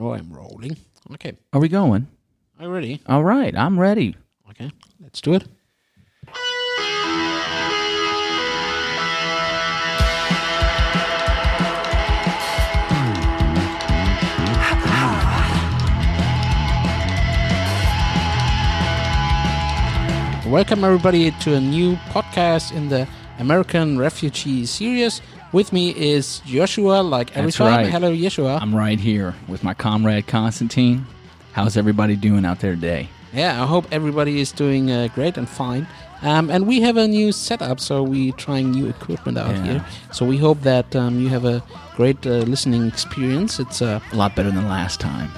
No, I'm rolling. Okay. Are we going? Are you ready? All right, I'm ready. Okay. Let's do it. Welcome, everybody, to a new podcast in the American Refugee Series. With me is Joshua, like every That's time. right. Hello, Joshua. I'm right here with my comrade Constantin. How's everybody doing out there today? Yeah, I hope everybody is doing uh, great and fine. Um, and we have a new setup, so we're trying new equipment out Yeah. here. So we hope that um, you have a great uh, listening experience. It's uh, A lot better than last time.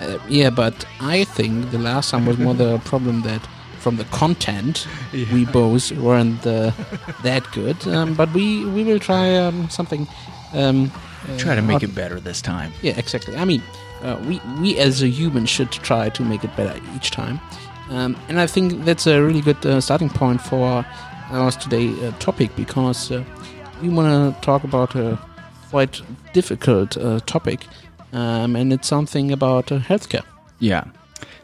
uh, yeah, but I think the last time was more the problem that from the content we both weren't uh, that good. Um, but we we will try um, something. Um, uh, Try to make it better this time. yeah, exactly. I mean, uh, we we as a human should try to make it better each time, um, and I think that's a really good uh, starting point for our today uh, topic because uh, we want to talk about a quite difficult uh, topic, um, and it's something about uh, healthcare. Yeah.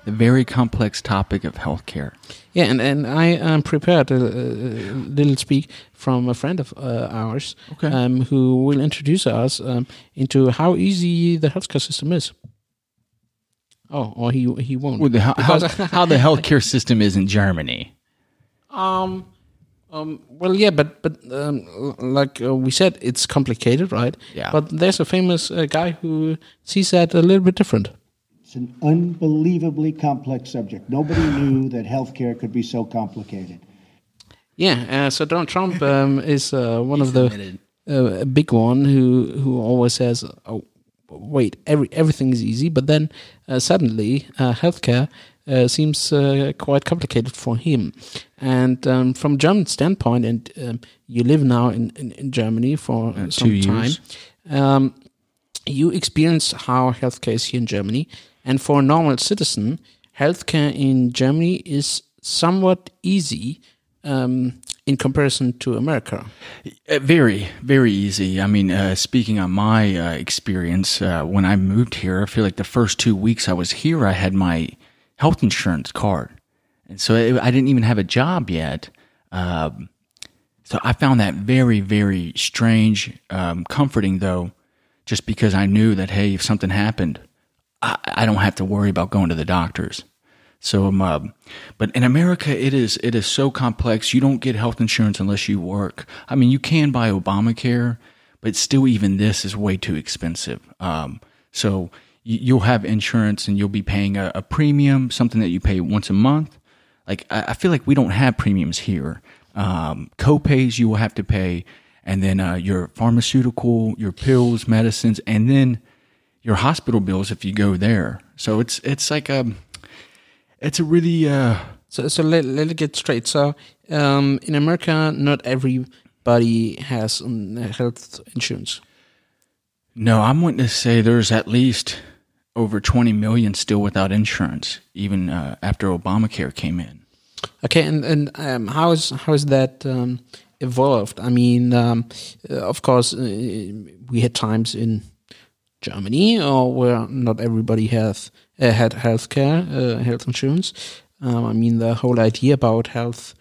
The very complex topic of healthcare. Yeah, and, and I um, prepared a, a little speak from a friend of uh, ours Okay. um, who will introduce us um, into how easy the healthcare system is. Oh, or he he won't. Well, the, how, how, how the healthcare system is in Germany. Um, um, well, yeah, but but um, like uh, we said, it's complicated, right? Yeah. But there's a famous uh, guy who sees that a little bit different. It's an unbelievably complex subject. Nobody knew that healthcare could be so complicated. Yeah. Uh, so Donald Trump um, is uh, one of the uh, big one who who always says, "Oh, wait, every everything is easy," but then uh, suddenly uh, healthcare uh, seems uh, quite complicated for him. And um, from German standpoint, and um, you live now in, in, in Germany for Uh, some two time, years. um, you experience how healthcare is here in Germany. And for a normal citizen, healthcare in Germany is somewhat easy um, in comparison to America. Uh, very, very easy. I mean, uh, speaking on my uh, experience, uh, when I moved here, I feel like the first two weeks I was here, I had my health insurance card. And so it, I didn't even have a job yet. Um, so I found that very, very strange, um, comforting though, just because I knew that, hey, if something happened, I, I don't have to worry about going to the doctors. So, um, uh, but in America, it is it is so complex. You don't get health insurance unless you work. I mean, you can buy Obamacare, but still, even this is way too expensive. Um, so you, you'll have insurance and you'll be paying a, a premium, something that you pay once a month. Like I, I feel like we don't have premiums here. Um, co-pays you will have to pay, and then uh, your pharmaceutical, your pills, medicines, and then your hospital bills if you go there. So it's it's like a it's a really uh So, so let, let it get straight. So, um, in America, not everybody has um, health insurance. no, I'm wanting to say there's at least over 20 million still without insurance, even uh, after Obamacare came in. Okay, and and um, how is how is that um, evolved? I mean, um, uh, of course, uh, we had times in Germany or where not everybody has uh, had healthcare, uh, health insurance. Um, I mean, the whole idea about health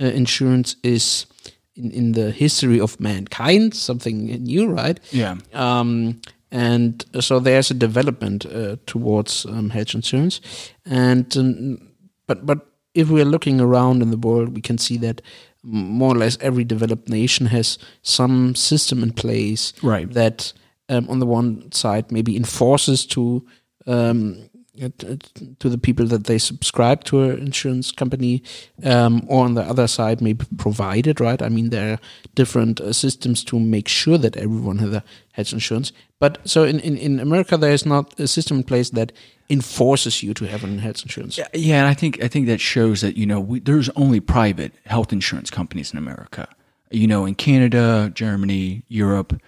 uh, insurance is in, in the history of mankind something new, right? Yeah. um, and so there's a development uh, towards um, health insurance, and um, but but if we're looking around in the world, we can see that more or less every developed nation has some system in place Right. that um, on the one side maybe enforces to um, it- to the people that they subscribe to an insurance company, um, or on the other side maybe provide it. Right? I mean, there are different uh, systems to make sure that everyone has health insurance. But so in, in, in America, there is not a system in place that enforces you to have a health insurance. Yeah, yeah, and I think I think that shows that you know we, there's only private health insurance companies in America. You know, in Canada, Germany, Europe,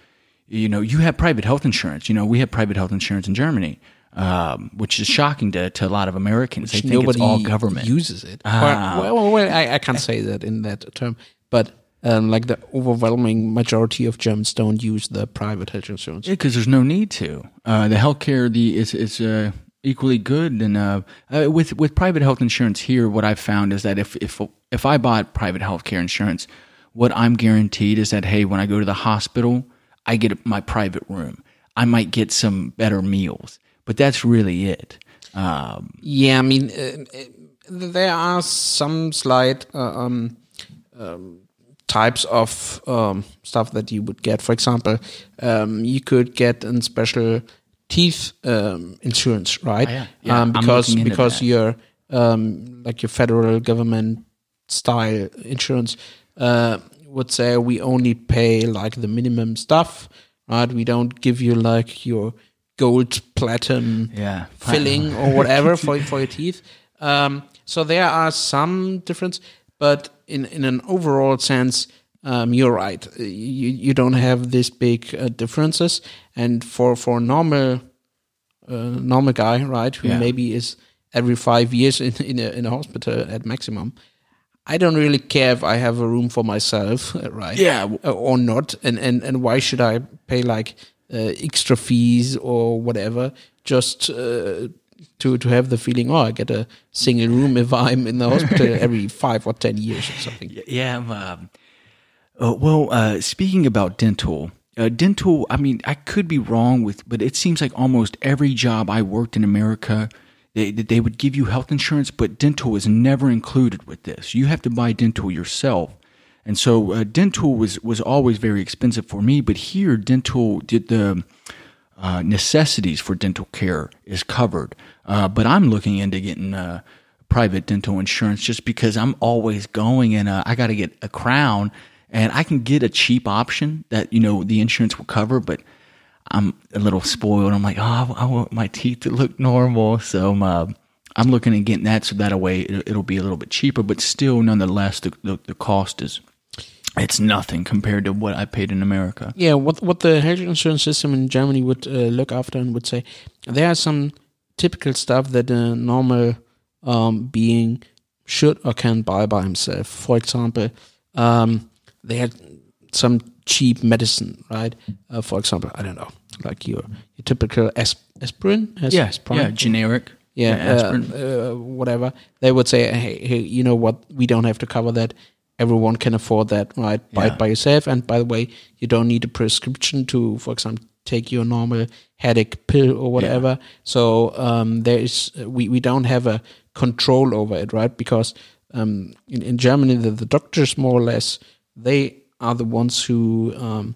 you know, you have private health insurance. You know, we have private health insurance in Germany, um, which is shocking to, to a lot of Americans. they think it's all government. uses it. Ah. Or- well, well, well, I, I can't say that in that term, but um, like the overwhelming majority of Germans don't use the private health insurance. Yeah, because there's no need to. Uh, the healthcare the is is uh, equally good, and uh, uh, with with private health insurance here, what I've found is that if if if I bought private healthcare insurance, what I'm guaranteed is that hey, when I go to the hospital, I get my private room. I might get some better meals, but that's really it. Um, Yeah, I mean, uh, uh, there are some slight uh, um, um, types of um, stuff that you would get. For example, um, you could get a special teeth um, insurance, right? Ah, yeah. Yeah, um, because because your um, like your federal government style insurance uh, would say we only pay like the minimum stuff, right? We don't give you like your gold platinum Yeah. filling or whatever for for your teeth. Um, so there are some difference, but in in an overall sense, um, you're right. You you don't have this big uh, differences, and for for a normal uh, normal guy, right, who Yeah. maybe is every five years in in a, in a hospital at maximum. I don't really care if I have a room for myself, right? Yeah. uh, or not, and and and why should I pay like uh, extra fees or whatever just uh, to to have the feeling? Oh, I get a single room if I'm in the hospital every five or ten years or something. Yeah. Um, uh, well, uh, speaking about dental, uh, dental. I mean, I could be wrong with, but it seems like almost every job I worked in America, they they would give you health insurance, but dental is never included with this. You have to buy dental yourself. And so uh, dental was was always very expensive for me, but here dental did the uh, necessities for dental care is covered. Uh, but I'm looking into getting uh, private dental insurance just because I'm always going and uh, I got to get a crown and I can get a cheap option that, you know, the insurance will cover, but I'm a little spoiled. I'm like, oh, I want my teeth to look normal. So I'm, uh, I'm looking at getting that so that way it, it'll be a little bit cheaper, but still, nonetheless, the, the, the cost is, it's nothing compared to what I paid in America. Yeah, what what the health insurance system in Germany would uh, look after and would say there are some typical stuff that a normal um, being should or can buy by himself. For example, um, they had some cheap medicine, right? Uh, for example, I don't know, like your your typical asp- aspirin, as- Yeah, aspirin? yeah, generic. yeah, aspirin. uh, uh, whatever. They would say, hey, hey, you know what? We don't have to cover that. Everyone can afford that, right? Buy Yeah. it by yourself. And by the way, you don't need a prescription to, for example, take your normal headache pill or whatever. So um, there is, we, we don't have a control over it, right? Because um, in, in Germany, the, the doctors more or less, they are the ones who um,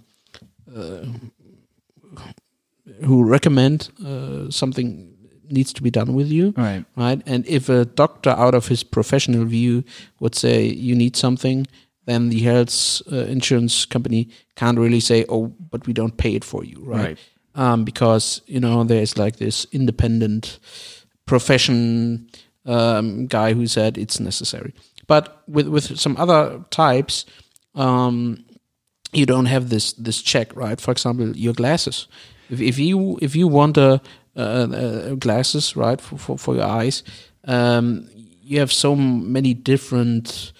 who recommend uh, something needs to be done with you Right. right and if a doctor out of his professional view would say you need something then the health uh, insurance company can't really say oh but we don't pay it for you right, Right. Um, because you know there's like this independent profession um, guy who said it's necessary but with with some other types um, you don't have this this check, right? For example, your glasses. If if you if you want a, uh uh glasses, right, for, for for your eyes, um, you have so many different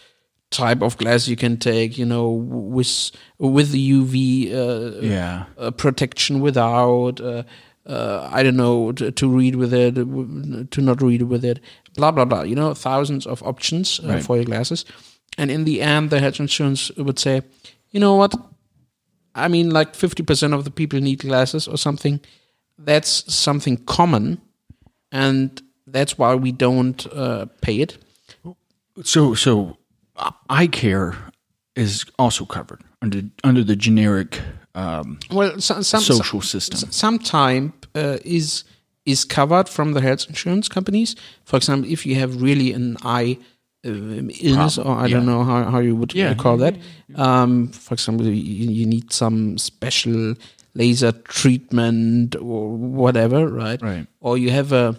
type of glass you can take. You know, with with the UV uh, Yeah. uh, protection, without. Uh, uh, I don't know to, to read with it, to not read with it, blah blah blah. You know, thousands of options uh, Right. for your glasses, and in the end, the health insurance would say, you know what? I mean, like fifty percent of the people need glasses or something. That's something common, and that's why we don't uh, pay it. So so eye care is also covered under under the generic um, Well, some, some social system. some time uh, is is covered from the health insurance companies. For example, if you have really an eye illness, or I don't know how, how you would Yeah. call that. Um, for example, you, you need some special laser treatment or whatever, right? Right. Or you have a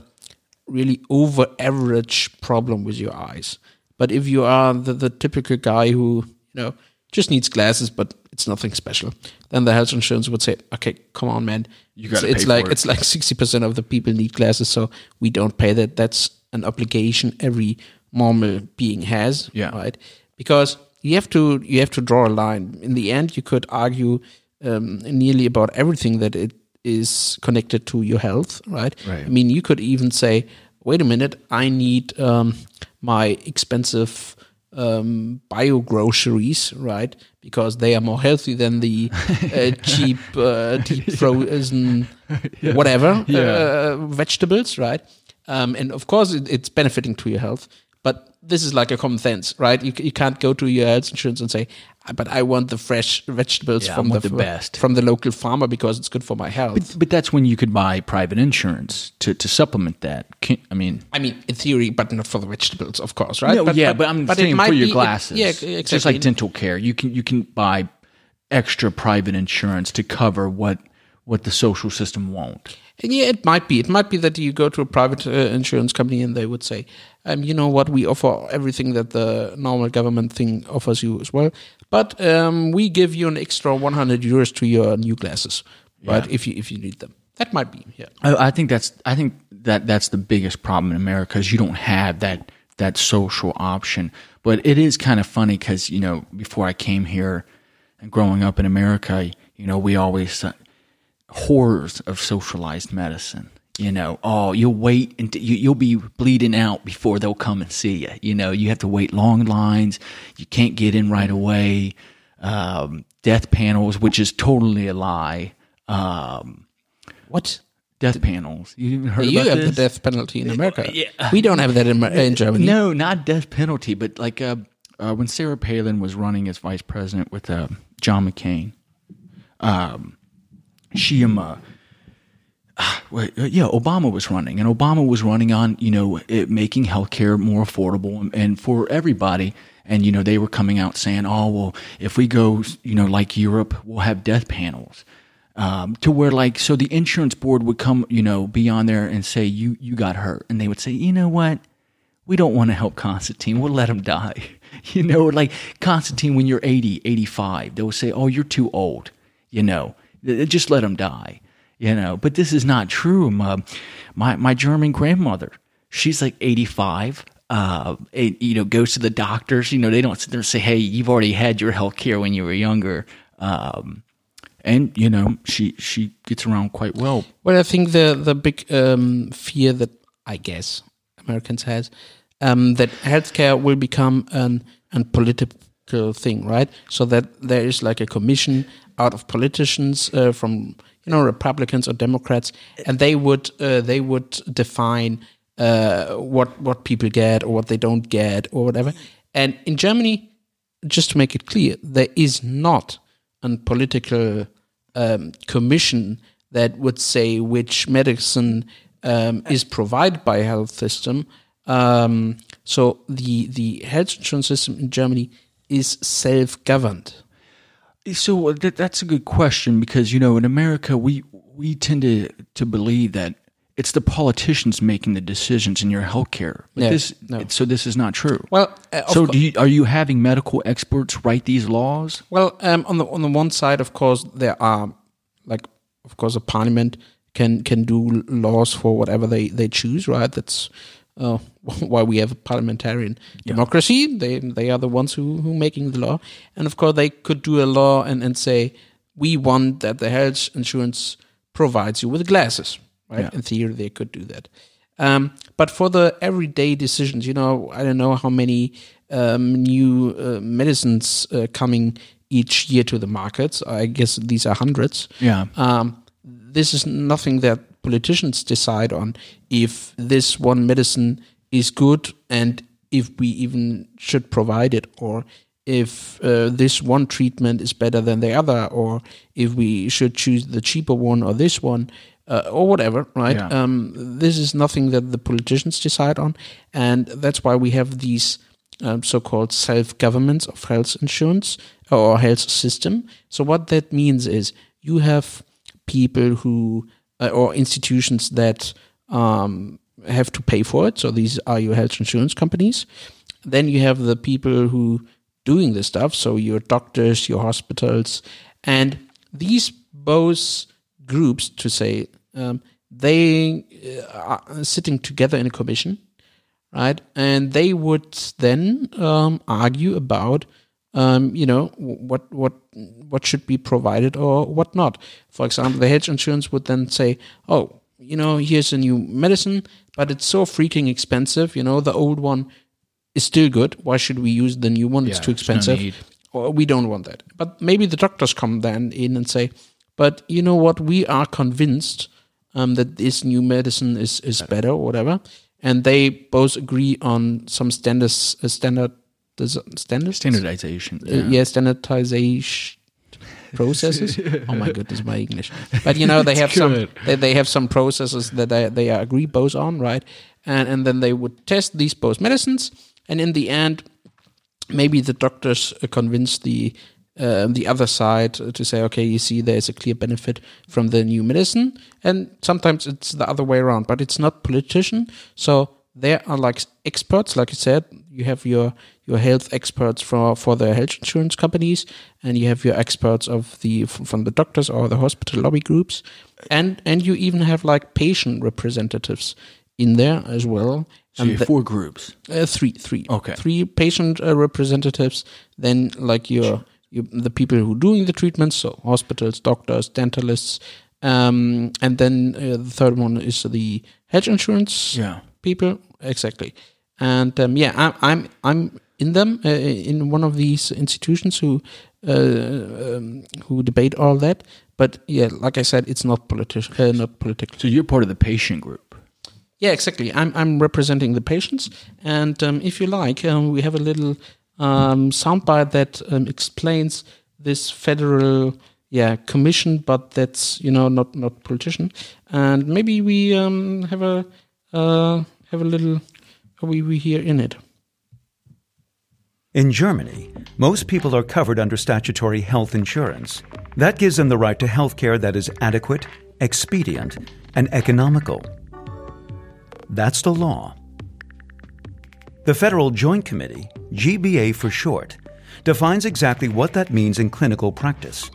really over average problem with your eyes. But if you are the, the typical guy who, you know, just needs glasses, but it's nothing special, then the health insurance would say, okay, come on, man. You gotta it's pay like it." it's like sixty percent of the people need glasses, so we don't pay that. That's an obligation every normal being has, Yeah. right? Because you have to you have to draw a line. In the end, you could argue um, nearly about everything that it is connected to your health, right? Right. I mean, you could even say, "Wait a minute, I need um, my expensive um, bio groceries, right? Because they are more healthy than the uh, cheap uh, deep frozen whatever uh, vegetables, right? Um, and of course, it, it's benefiting to your health. But this is like a common sense, right? You, you can't go to your health insurance and say, "Ah, "But I want the fresh vegetables Yeah, from the, the best." from the local farmer because it's good for my health." But that's when you could buy private insurance to, to supplement that. Can- I mean, I mean, in theory, but not for the vegetables, of course, right? no, yeah, but, I'm it saying for your be- it- glasses. yeah, It's exactly. just like dental care. You can you can buy extra private insurance to cover what what the social system won't. And yeah, it might be. It might be that you go to a private uh, insurance company and they would say, um, you know what, we offer everything that the normal government thing offers you as well, but um, we give you an extra 100 euros to your new glasses, right? Yeah. If you if you need them, that might be. Yeah. I, I think that's I think that that's the biggest problem in America is you don't have that that social option. But it is kind of funny because you know before I came here and growing up in America, you know we always uh, horrors of socialized medicine. You know, oh, you'll wait and you, you'll be bleeding out before they'll come and see you. You know, you have to wait long lines. You can't get in right away. Um, death panels, which is totally a lie. Um, What? death panels. You even heard You about have this? the death penalty in America. Yeah. We don't have that in, in Germany. No, not death penalty, but like uh, uh, when Sarah Palin was running as vice president with uh, John McCain, um, she um, uh, ah, wait, uh, yeah, Obama was running, and Obama was running on you know it, making healthcare more affordable and, and for everybody. And you know they were coming out saying, "Oh well, if we go, you know, like Europe, we'll have death panels." um, to where like so the insurance board would come you know be on there and say you you got hurt. And they would say you know what? We don't want to help Constantin. We'll let him die. You know like Constantin when you're 80 85 they will say oh you're too old you know. Just let him die you know but this is not true my my, my german grandmother she's like 85 uh, you know, goes to the doctors. You know, they don't sit there and say, "Hey, you've already had your health care when you were younger." Um, and you know she she gets around quite well. Well, I think the the big um, fear that I guess Americans has um, that healthcare will become an an political thing, right? So that there is like a commission out of politicians uh, from you know Republicans or Democrats, and they would uh, they would define uh, what what people get or what they don't get or whatever. And in Germany, just to make it clear, there is not a political um, commission that would say which medicine um, is provided by a health system. Um, so the the health insurance system in Germany is self governed. So that, that's a good question because you know in America we we tend to to believe that it's the politicians making the decisions in your healthcare. But No, this no. so this is not true. Well, uh, so you, are you having medical experts write these laws? Well, um, on the on the one side, of course, there are like, of course, a parliament can can do laws for whatever they they choose. Right? That's uh, why we have a parliamentarian democracy. They they are the ones who who making the law, and of course, they could do a law and and say we want that the health insurance provides you with glasses. Right? Yeah. In theory, they could do that. Um, but for the everyday decisions, you know, I don't know how many um, new uh, medicines uh, coming each year to the markets. I guess these are hundreds. Yeah. Um, this is nothing that politicians decide on if this one medicine is good and if we even should provide it or if uh, this one treatment is better than the other or if we should choose the cheaper one or this one uh, or whatever right Yeah. um, this is nothing that the politicians decide on and that's why we have these um, so-called self-governments of health insurance or health system so what that means is you have people who uh, or institutions that um, have to pay for it. So these are your health insurance companies. Then you have the people who doing this stuff. So your doctors, your hospitals, and these both groups to say um, they uh, are sitting together in a commission, right? And they would then um, argue about um, you know, what what what should be provided or what not. For example, the hedge insurance would then say, "Oh, you know, here's a new medicine, but it's so freaking expensive. You know, the old one is still good. Why should we use the new one? it's too there's no expensive." or we don't want that. But maybe the doctors come then in and say, "But you know what? We are convinced um, that this new medicine is is better or whatever." And they both agree on some standards, uh, standard, standards, Standardization. uh, yeah, standardization processes. oh my goodness, my English. But you know, they have some they, they have some processes that they they agree both on, right? And and then they would test these both medicines, and in the end, maybe the doctors uh, convince the uh, the other side to say, okay, you see, there's a clear benefit from the new medicine, and sometimes it's the other way around, but it's not politician. So there are like experts, like you said, you have your your health experts for for the health insurance companies, and you have your experts of the from the doctors or the hospital lobby groups, and and you even have like patient representatives in there as well. So and you have the- four groups. uh, three, three, Okay. three patient uh, representatives. Then, like your, your the people who are doing the treatments, so hospitals, doctors, dentalists, um, and then uh, the third one is the health insurance Yeah. people, exactly. And um, yeah, I'm I'm I'm in them uh, in one of these institutions who uh, um, who debate all that. But yeah, like I said, it's not political, uh, not political. So you're part of the patient group. Yeah, exactly. I'm I'm representing the patients, and um, if you like, um, we have a little um, soundbite that um, explains this federal yeah commission, but that's you know not not politician, and maybe we um, have a uh, have a little we we hear in it. In Germany, most people are covered under statutory health insurance. That gives them the right to health care that is adequate, expedient, and economical. That's the law. The Federal Joint Committee, GBA for short, defines exactly what that means in clinical practice.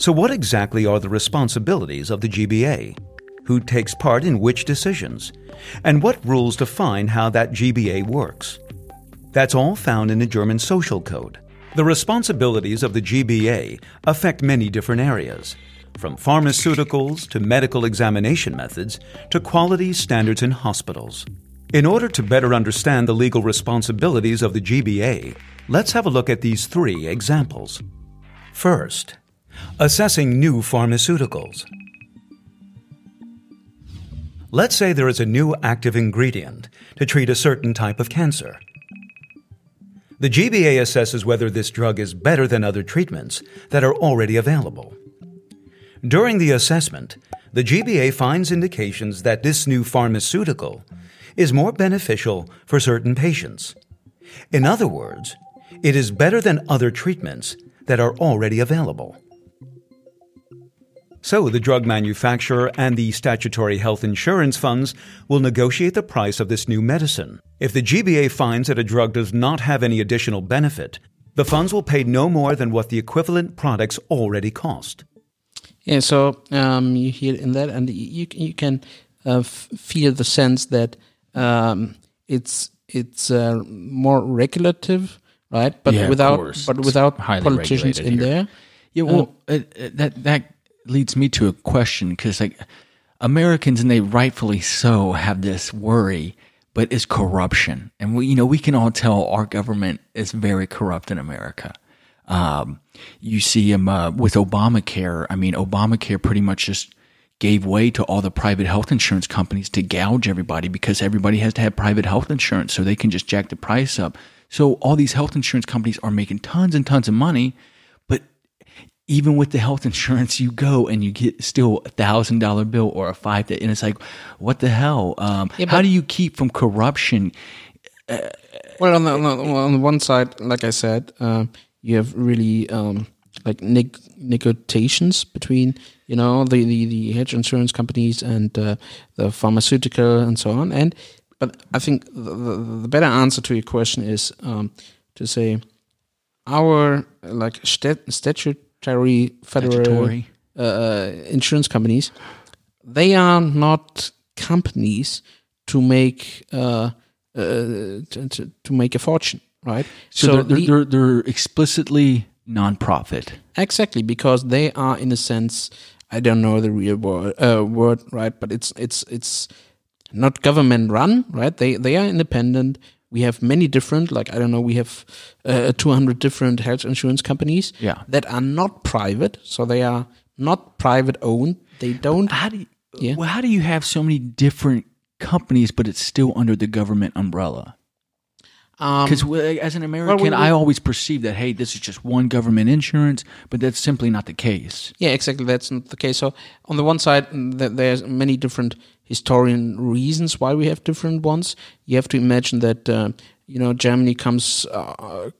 So, what exactly are the responsibilities of the GBA? Who takes part in which decisions? And what rules define how that GBA works? That's all found in the German Social Code. The responsibilities of the GBA affect many different areas, from pharmaceuticals to medical examination methods to quality standards in hospitals. In order to better understand the legal responsibilities of the GBA, let's have a look at these three examples. First, assessing new pharmaceuticals. Let's say there is a new active ingredient to treat a certain type of cancer. The GBA assesses whether this drug is better than other treatments that are already available. During the assessment, the GBA finds indications that this new pharmaceutical is more beneficial for certain patients. In other words, it is better than other treatments that are already available. So, the drug manufacturer and the statutory health insurance funds will negotiate the price of this new medicine. If the GBA finds that a drug does not have any additional benefit, the funds will pay no more than what the equivalent products already cost. Yeah, so um, you hear in that, and you you can uh, f- feel the sense that um, it's it's uh, more regulative, right? But Yeah, without course. but without highly politicians in here. there. Yeah, well, it, it- that that leads me to a question because like Americans, and they rightfully so, have this worry, but it's corruption, and we you know we can all tell our government is very corrupt in America. Um, you see him uh, with Obamacare. I mean, Obamacare pretty much just gave way to all the private health insurance companies to gouge everybody because everybody has to have private health insurance so they can just jack the price up. So all these health insurance companies are making tons and tons of money, even with the health insurance, you go and you get still a thousand dollar bill or a five, and it's like, what the hell? Um, Yeah, how do you keep from corruption? Well, on the, on the, on the one side, like I said, um, you have really um, like neg- negotiations between you know the, the, the hedge insurance companies and uh, the pharmaceutical and so on. And but I think the, the, the better answer to your question is um, to say our like stat- statutory federal Statutory. uh, insurance companies, they are not companies to make uh, uh, to, to, make a fortune, right? So, they're, they're, the- they're, they're explicitly nonprofit. Exactly, because they are in a sense, I don't know the real word, uh, word right, but it's it's it's not government run, right? They they are independent. We have many different, like I don't know, we have uh, 200 different health insurance companies Yeah. that are not private, so they are not private owned. They don't. How do you, Yeah. well, how do you have so many different companies, but it's still under the government umbrella? Um, Because as an American, we- I always perceive that hey, this is just one government insurance, but that's simply not the case. Yeah, exactly. That's not the case. So on the one side, there's many different historian reasons why we have different ones. You have to imagine that uh, you know Germany comes uh, uh,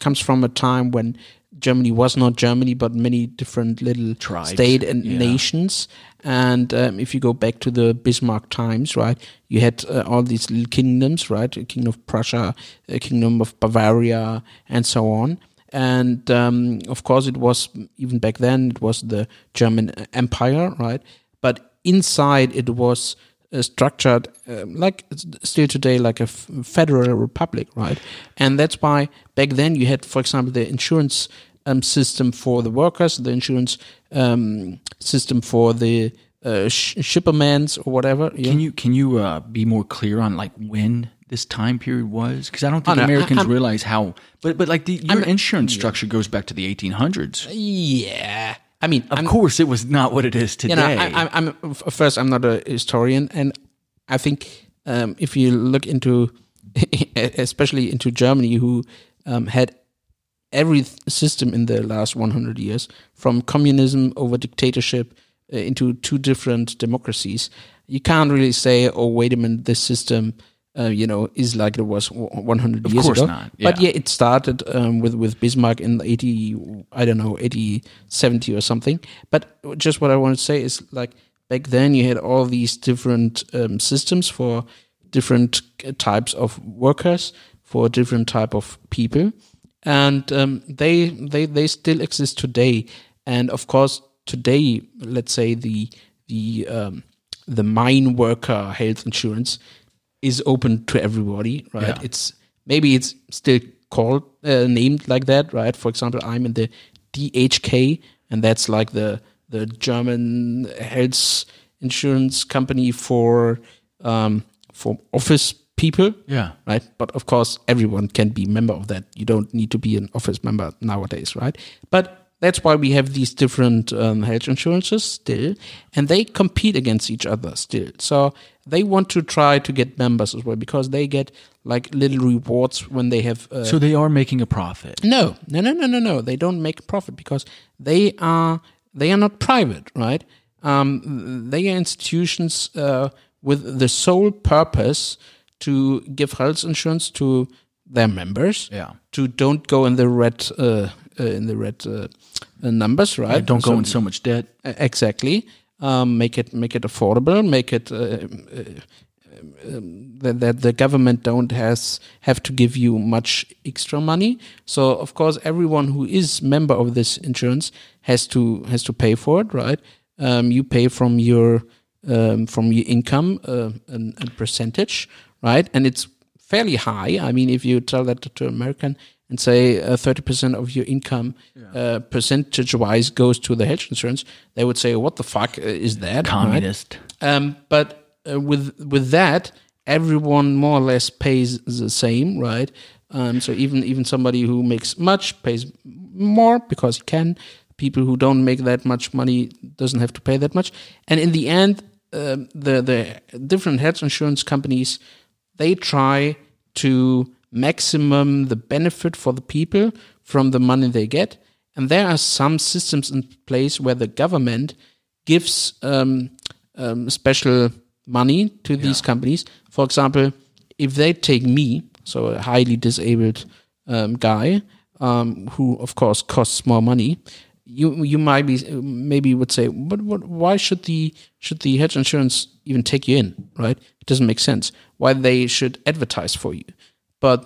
comes from a time when Germany was not Germany, but many different little Tribes, state and yeah. nations. And um, if you go back to the Bismarck times, right, you had uh, all these little kingdoms, right, a kingdom of Prussia, a kingdom of Bavaria, and so on and um, of course it was even back then it was the German Empire, right? But inside it was uh, structured um, like still today, like a f- federal republic, right? And that's why back then you had, for example, the insurance um, system for the workers, the insurance um, system for the uh, sh- shippermans or whatever. yeah. Can you can you uh, be more clear on like when this time period was? Because I don't think Oh, no, Americans I'm- realize how. But but like the your I'm- insurance structure goes back to the 1800s. Yeah, I mean, Of I'm, course, it was not what it is today. you know, I, I'm first. I'm not a historian, and I think um, if you look into, especially into Germany, who um, had every system in the last 100 years, from communism over dictatorship uh, into two different democracies, you can't really say, "Oh, wait a minute, this system." Uh, you know, is like it was w- 100 Of years course ago. not, But yeah. yeah, it started um, with with Bismarck in 80, I don't know, 80, 70 or something. But just what I want to say is like back then you had all these different um, systems for different uh, types of workers, for different type of people, and um, they they they still exist today. And of course, today, let's say the the um, the mine worker health insurance is open to everybody, right? Yeah. It's maybe it's still called uh, named like that, right? For example, I'm in the DAK, and that's like the the German health insurance company for um, for office people, yeah. right? But of course, everyone can be member of that. You don't need to be an office member nowadays, right? But that's why we have these different um, health insurances still, and they compete against each other still. So they want to try to get members as well because they get like little rewards when they have. Uh, So they are making a profit. no, no, no, no, no, no. They don't make a profit because they are they are not private, right? Um, they are institutions uh, with the sole purpose to give health insurance to their members. Yeah. To don't go in the red uh, uh, in the red uh, uh, numbers, right? Don't go So- in so much debt. uh, exactly. Um, make it make it affordable. Make it uh, uh, um, that, that the government don't has have to give you much extra money. So of course, everyone who is member of this insurance has to has to pay for it, right? Um, you pay from your um, from your income uh, a percentage, right? And it's fairly high. I mean, if you tell that to an American and say uh, thirty percent of your income uh, percentage wise goes to the health insurance, they would say, "What the fuck is that?" right? Um, but uh, with with that, everyone more or less pays the same, right? Um, so even even somebody who makes much pays more because he can. People who don't make that much money doesn't have to pay that much. And in the end, um the the different health insurance companies they try to maximum the benefit for the people from the money they get. And there are some systems in place where the government gives um, um, special money to these companies. For example, if they take me, so a highly disabled um, guy, um, who of course costs more money, you you might be maybe would say, but what, why should the should the health insurance even take you in? Right? It doesn't make sense. Why they should advertise for you? But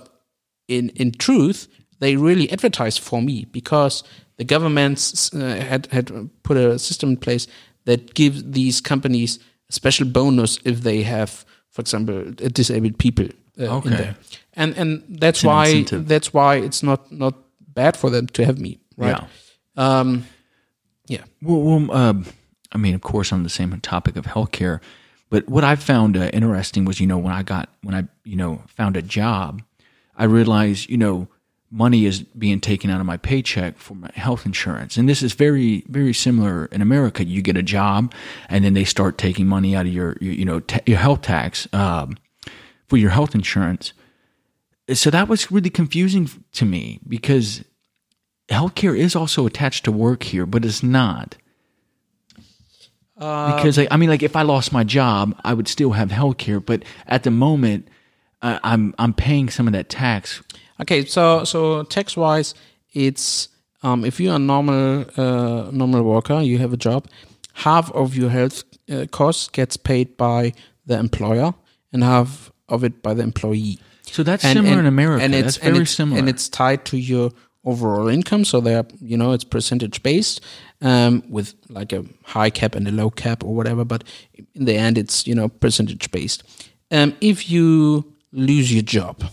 in in truth, they really advertise for me because the governments uh, had had put a system in place that gives these companies a special bonus if they have, for example, uh, disabled people uh, Okay. in there, and and that's an why incentive. that's why it's not not bad for them to have me, right? Um, yeah. Well, well um, I mean, of course, on the same topic of healthcare, but what I found uh, interesting was, you know, when I got when I, you know, found a job, I realized, you know, money is being taken out of my paycheck for my health insurance, and this is very, very similar in America. You get a job, and then they start taking money out of your, your you know, ta- your health tax um, for your health insurance. So that was really confusing to me because healthcare is also attached to work here, but it's not. because like, I mean, like if I lost my job, I would still have healthcare, but at the moment, uh, I'm I'm paying some of that tax. Okay, so so tax wise, it's um, if you're a normal uh, normal worker, you have a job, half of your health uh, costs gets paid by the employer, and half of it by the employee. So that's similar in America. And that's it's and very it's, similar. and it's tied to your overall income. So they're you know it's percentage based um, with like a high cap and a low cap or whatever. But in the end, it's you know percentage based. Um, if you lose your job,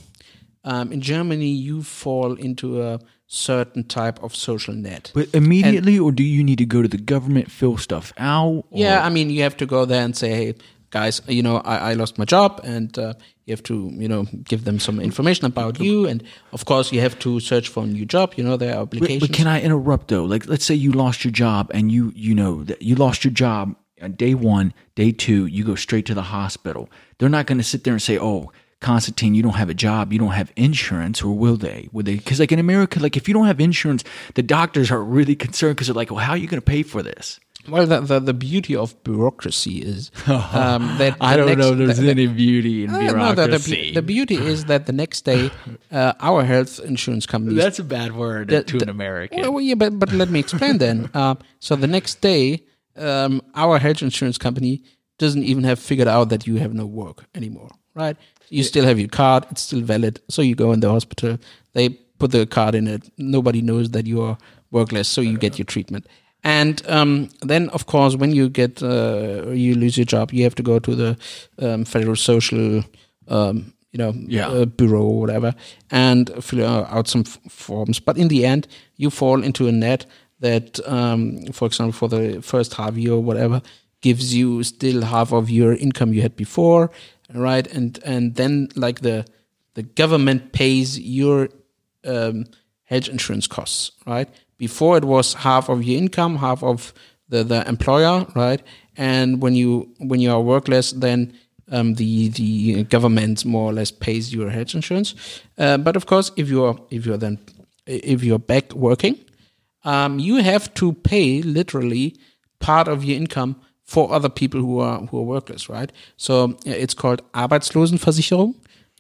um, in Germany, you fall into a certain type of social net. but immediately, or do you need to go to the government, fill stuff out? or- Yeah, I mean, you have to go there and say, "Hey, guys, you know, I, I lost my job," and uh, you have to, you know, give them some information about you, and of course, you have to search for a new job. You know, there are But, but can I interrupt though? Like, let's say you lost your job, and you you know that you lost your job on day one, day two, you go straight to the hospital. They're not going to sit there and say, "Oh, Constantin, you don't have a job, you don't have insurance," or will they? Will they? Because like in America, like if you don't have insurance, the doctors are really concerned because they're like, "Well, how are you going to pay for this?" well, the, the the beauty of bureaucracy is um, that I don't next- know. There's the- any beauty in Uh, no, the, the, bureaucracy. the beauty is that the next day, uh, our health insurance companies That's a bad word to the- an American. Well, well, yeah, but but let me explain then. Uh, so the next day, um, our health insurance company doesn't even have figured out that you have no work anymore, right? You still have your card; it's still valid. So you go in the hospital, they put the card in it. Nobody knows that you are workless, so you get your treatment. And um, then, of course, when you get uh, you lose your job, you have to go to the um, federal social um, you know, Yeah. uh, bureau or whatever, and fill out some f- forms. But in the end, you fall into a net that, um, for example, for the first half year or whatever, gives you still half of your income you had before, right? And and then like the the government pays your um, health insurance costs, right? Before it was half of your income, half of the, the employer, right? And when you when you are workless, then um, the the government more or less pays your health insurance. Uh, but of course, if you're if you're then if you're back working, um, you have to pay literally part of your income for other people who are who are workless, right? So uh, it's called Arbeitslosenversicherung.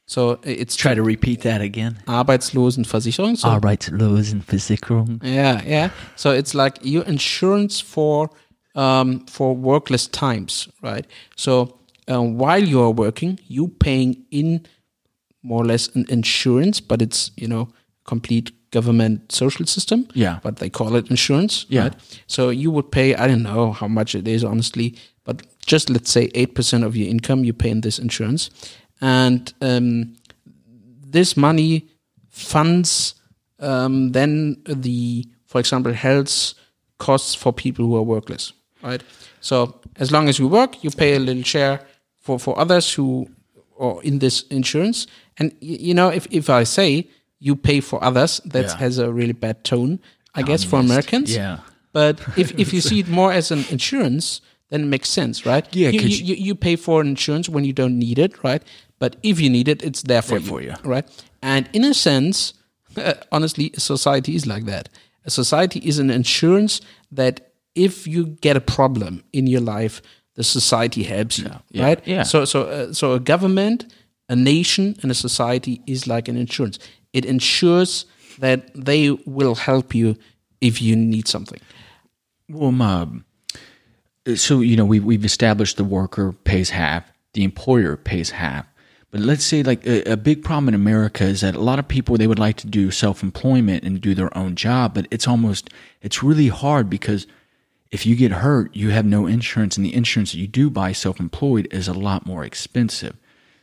So uh, it's Try to repeat that again. Arbeitslosenversicherung. So Arbeitslosenversicherung. yeah, yeah. So it's like your insurance for um, for workless times, right? So um, while you are working, you paying in more or less an insurance, but it's you know complete government social system. Yeah. but they call it insurance. Yeah. Right? So you would pay. I don't know how much it is honestly, but just let's say eight percent of your income you pay in this insurance, and um, this money funds um, then the, for example, health costs for people who are workless, right? So as long as you work, you pay a little share for, for others who are in this insurance. And you know, if, if I say you pay for others, that Yeah. has a really bad tone, I guess, for Americans. Yeah. But if, if you see it more as an insurance, then it makes sense, right? Yeah, you, you, you, you pay for insurance when you don't need it, right? But if you need it, it's there for, There you, for you. right? And in a sense, honestly, a society is like that. A society is an insurance that if you get a problem in your life, the society helps you, Yeah. right? Yeah. So, so, uh, so a government, a nation, and a society is like an insurance. It ensures that they will help you if you need something. Well, um, so you know we we've established the worker pays half, the employer pays half. But let's say like a, a big problem in America is that a lot of people they would like to do self employment and do their own job, but it's almost it's really hard because if you get hurt, you have no insurance, and the insurance that you do buy self employed is a lot more expensive.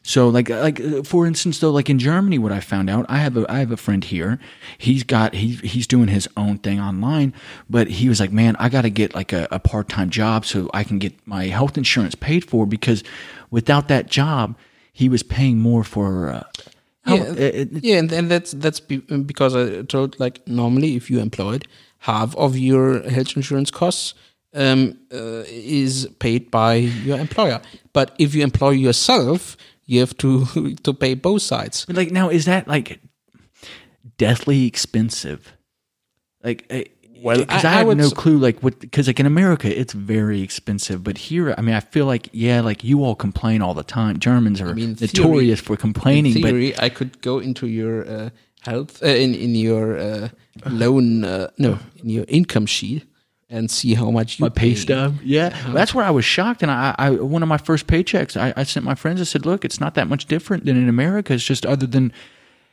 So like like uh, for instance though like in Germany what I found out I have a I have a friend here. He's got he he's doing his own thing online but he was like man I got to get like a, a part-time job so I can get my health insurance paid for because without that job he was paying more for uh, Yeah, health- it- it- yeah, and, and that's that's be, because I told like normally if you employed half of your health insurance costs um, uh, is paid by your employer, but if you employ yourself, you have to to pay both sides. But like now, is that like deathly expensive? Like, eh, Well, because I- I, I have would no s- clue. Like, what? Because like in America, it's very expensive, but here, I mean, I feel like yeah, like you all complain all the time. Germans are mean, notorious theory- for complaining, in but theory, I could go into your uh, health uh, in in your uh, loan uh, no in your income sheet and see how much you my pay stub. Yeah, that's where I was shocked. And I, I, one of my first paychecks, I, I sent my friends. I said, "Look, it's not that much different than in America. It's just other than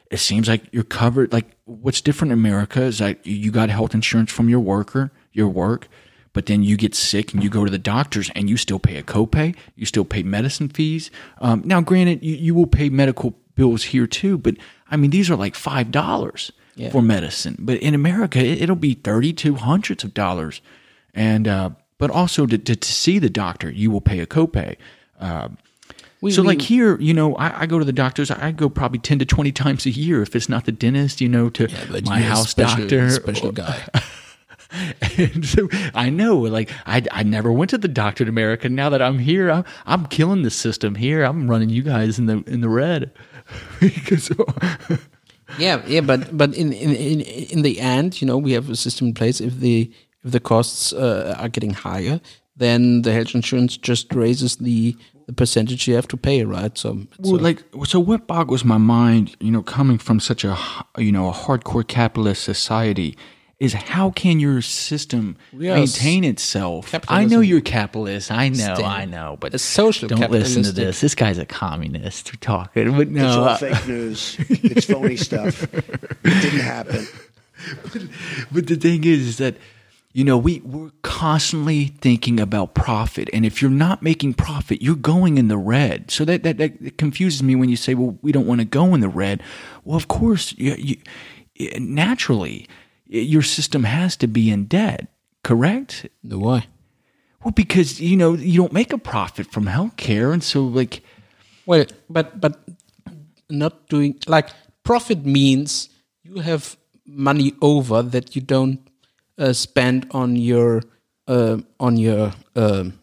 it seems like you're covered. Like what's different in America is that you got health insurance from your worker, your work." But then you get sick and you go to the doctors and you still pay a copay. You still pay medicine fees. Um, now, granted, you, you will pay medical bills here too, but I mean, these are like five dollars Yeah. for medicine. But in America, it, it'll be thirty to hundreds of dollars and uh, but also to, to, to see the doctor, you will pay a copay. Uh, We- so, we- like here, you know, I, I go to the doctors. I go probably ten to twenty times a year if it's not the dentist, you know, to but my house special- doctor. special guy. and so I know, like, I, I never went to the doctor in America. Now that I'm here, I'm, I'm killing the system here. I'm running you guys in the in the red. because Yeah, yeah, but but in in in in the end, you know, we have a system in place. If the if the costs uh, are getting higher, then the health insurance just raises the the percentage you have to pay, right? So, Well, a- like, so what boggles my mind, you know, coming from such a you know, a hardcore capitalist society, is how can your system We are maintain itself? I know you're capitalist. I know, Stand. I know, but A social don't listen to this. This guy's a communist. We're talking, but It's no, all uh, fake news. It's phony stuff. It didn't happen. But the thing is, is that you know we we're constantly thinking about profit, and if you're not making profit, you're going in the red. So that that, that confuses me when you say, "Well, we don't want to go in the red." Well, of course, you, you, naturally, your system has to be in debt. Correct? the why? Well, because you know you don't make a profit from healthcare, and so like Well, but but not doing like profit means you have money over that you don't uh, spend on your uh, on your um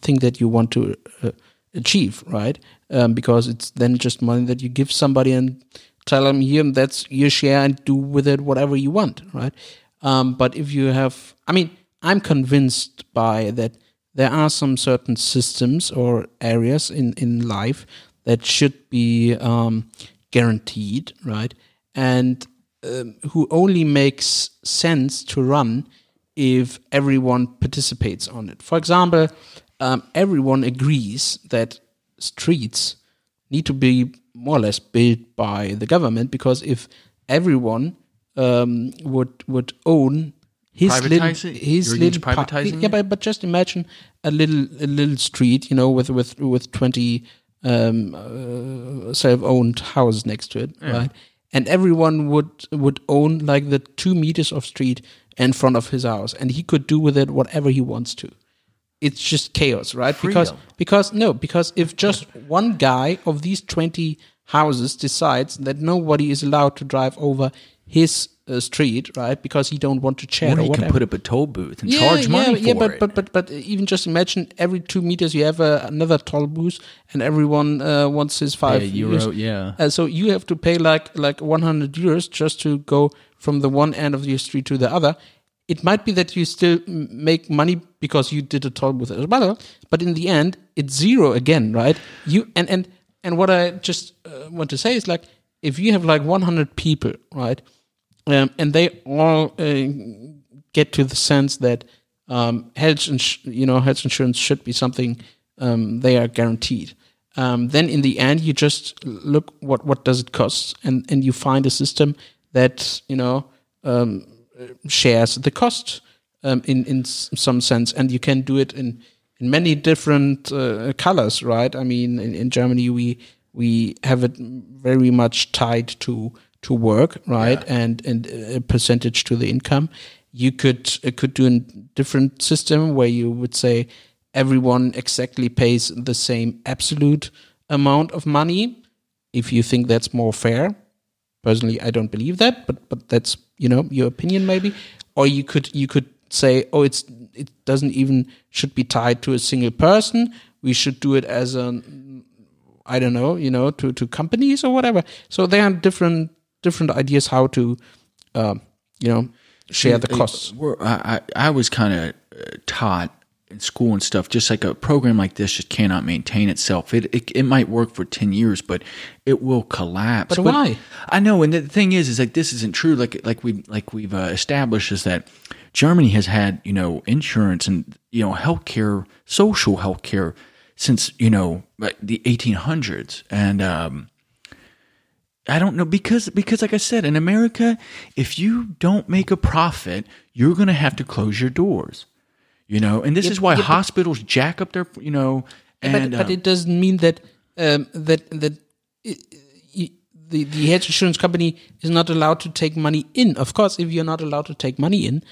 thing that you want to uh, achieve, right? Um, because it's then just money that you give somebody and tell them here that's your share and do with it whatever you want, right? Um, but if you have, I mean, I'm convinced by that there are some certain systems or areas in in life that should be um, guaranteed, right? And um, who only makes sense to run if everyone participates on it. For example, um, everyone agrees that streets need to be more or less built by the government because if everyone um, would would own his little his little privatizing yeah, but but just imagine a little a little street, you know, with with with twenty um, uh, self-owned houses next to it, right? And everyone would would own like the two meters of street in front of his house, and he could do with it whatever he wants to. It's just chaos, right? Because Freedom. because no, because if just one guy of these twenty houses decides that nobody is allowed to drive over his uh, street, right? Because he don't want to chat or whatever can put up a toll booth and charge money yeah, for but, it. But but but even just imagine every two meters you have uh, another toll booth, and everyone uh, wants his five Yeah, euro, euros. yeah. Uh, so you have to pay like like 100 euros just to go from the one end of your street to the other. It might be that you still make money because you did a toll with well, but in the end, it's zero again, right? You and and and what I just uh, want to say is like if you have like 100 people, right, um, and they all uh, get to the sense that um, health, ins- you know, health insurance should be something um, they are guaranteed. Um, then in the end, you just look what what does it cost, and and you find a system that you know um, shares the cost um, in in some sense, and you can do it in in many different uh, colors, right? I mean, in, in Germany we we have it very much tied to to work, right, and and a percentage to the income. You could uh, could do a different system where you would say everyone exactly pays the same absolute amount of money. If you think that's more fair, personally, I don't believe that, but but that's you know your opinion maybe. Or you could you could say, oh, it's it doesn't even should be tied to a single person. We should do it as a I don't know, you know, to to companies or whatever. So there are different different ideas how to, uh, you know, share the costs. I, I was kind of uh, taught in school and stuff, just like a program like this just cannot maintain itself. It, it it might work for ten years, but it will collapse. But why? I know, and the thing is, is like this isn't true. Like like we like we've uh, established is that Germany has had you know insurance and you know healthcare, social healthcare since you know like the 1800s, and um, I don't know because because like I said in America, if you don't make a profit, you're going to have to close your doors. You know, and this is why but- hospitals jack up their you know and but, but uh, it doesn't mean that um, that that i i the the health insurance company is not allowed to take money in. Of course, if you're not allowed to take money in,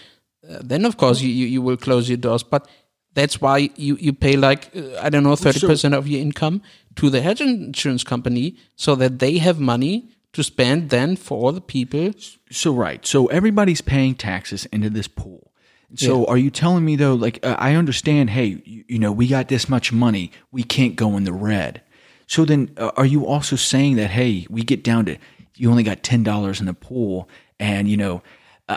uh, then of course you, you, you will close your doors. But that's why you, you pay like uh, I don't know thirty percent of your income to the health insurance company so that they have money to spend then for all the people. So right. So everybody's paying taxes into this pool. So are you telling me though? Like uh, I understand. Hey, you, you know, we got this much money. We can't go in the red. So then, uh, are you also saying that hey, we get down to you only got ten dollars in the pool, and you know,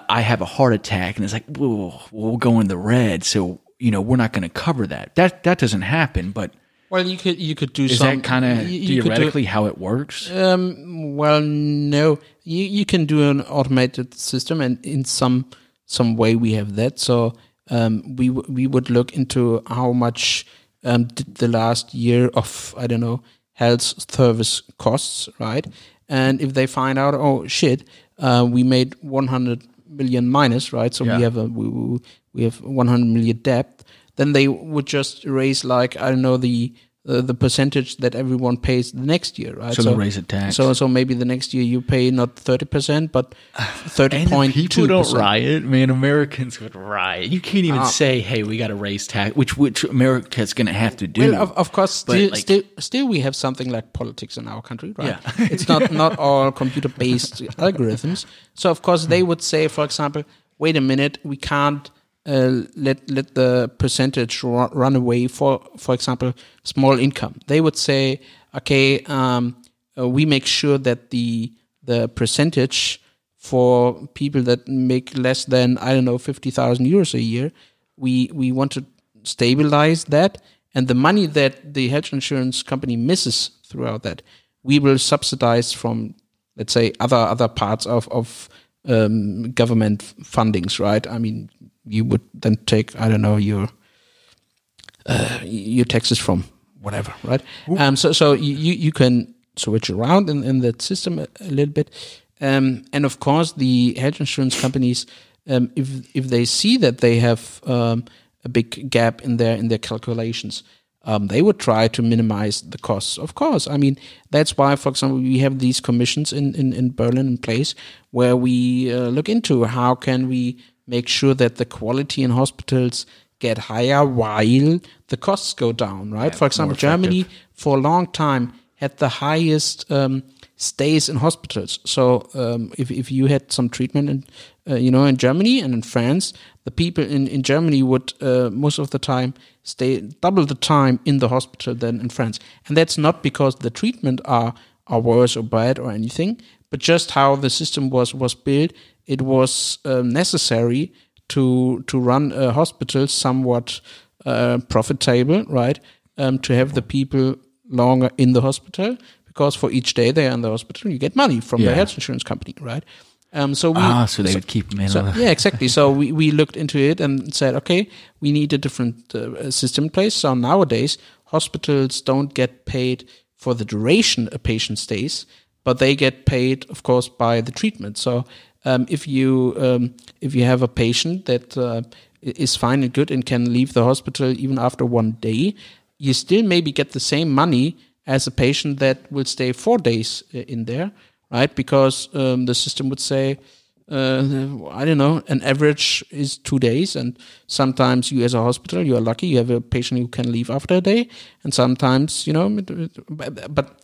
I have a heart attack, and it's like, well, we'll go in the red. So you know, we're not going to cover that. That that doesn't happen. But Well, you could you could do is some that kind of you do- theoretically how it works? Um, well, no, you you can do an automated system, and in some some way we have that. So um, we w- we would look into how much um, did the last year of I don't know health service costs, right? And if they find out, oh shit, uh, we made 100 million minus, right? So Yeah. we have a we, we we have 100 million debt. Then they would just raise like I don't know the uh, the percentage that everyone pays the next year, right? So they'll raise the tax. So so maybe the next year you pay not thirty percent, but thirty point people two don't percent. riot, man. Americans would riot. You can't even say, "Hey, we got to raise tax," which which America's going to have to do. Well, of, of course, still, like- still, still, we have something like politics in our country, right? Yeah. it's not not all computer based algorithms. So, of course, they would say, for example, wait a minute, we can't uh, let let the percentage ru- run away for, for example, small income. They would say, okay, um, uh, we make sure that the the percentage for people that make less than I don't know fifty thousand euros a year, we we want to stabilize that, and the money that the health insurance company misses throughout that, we will subsidize from let's say other other parts of of um, government fundings, right? I mean, you would then take I don't know your uh, your taxes from whatever, right? Um, so so you you you can switch around in, in that system a, a little bit, um, and of course the health insurance companies, um, if if they see that they have um, a big gap in their in their calculations. Um, they would try to minimize the costs. Of course, I mean that's why, for example, we have these commissions in, in, in Berlin in place where we uh, look into how can we make sure that the quality in hospitals get higher while the costs go down, right? For example, Germany for a long time had the highest um, stays in hospitals. So um, if, if you had some treatment in, uh, you know, in Germany and in France, the people in, in Germany would uh, most of the time stay double the time in the hospital than in France. And that's not because the treatment are, are worse or bad or anything, but just how the system was, was built. It was um, necessary to to run a hospital somewhat uh, profitable, right? Um, to have the people longer in the hospital because for each day they are in the hospital, you get money from the health insurance company, right? Um, so we, ah, so they would keep them in. so, uh, yeah, exactly. So we, we looked into it and said, okay, we need a different uh, system in place. So nowadays, hospitals don't get paid for the duration a patient stays, but they get paid, of course, by the treatment. So um, if you um, if you have a patient that uh, is fine and good and can leave the hospital even after one day, you still maybe get the same money as a patient that will stay four days uh, in there, right? Because um, the system would say, uh, I don't know, an average is two days, and sometimes you, as a hospital, you are lucky you have a patient who can leave after a day, and sometimes you know, but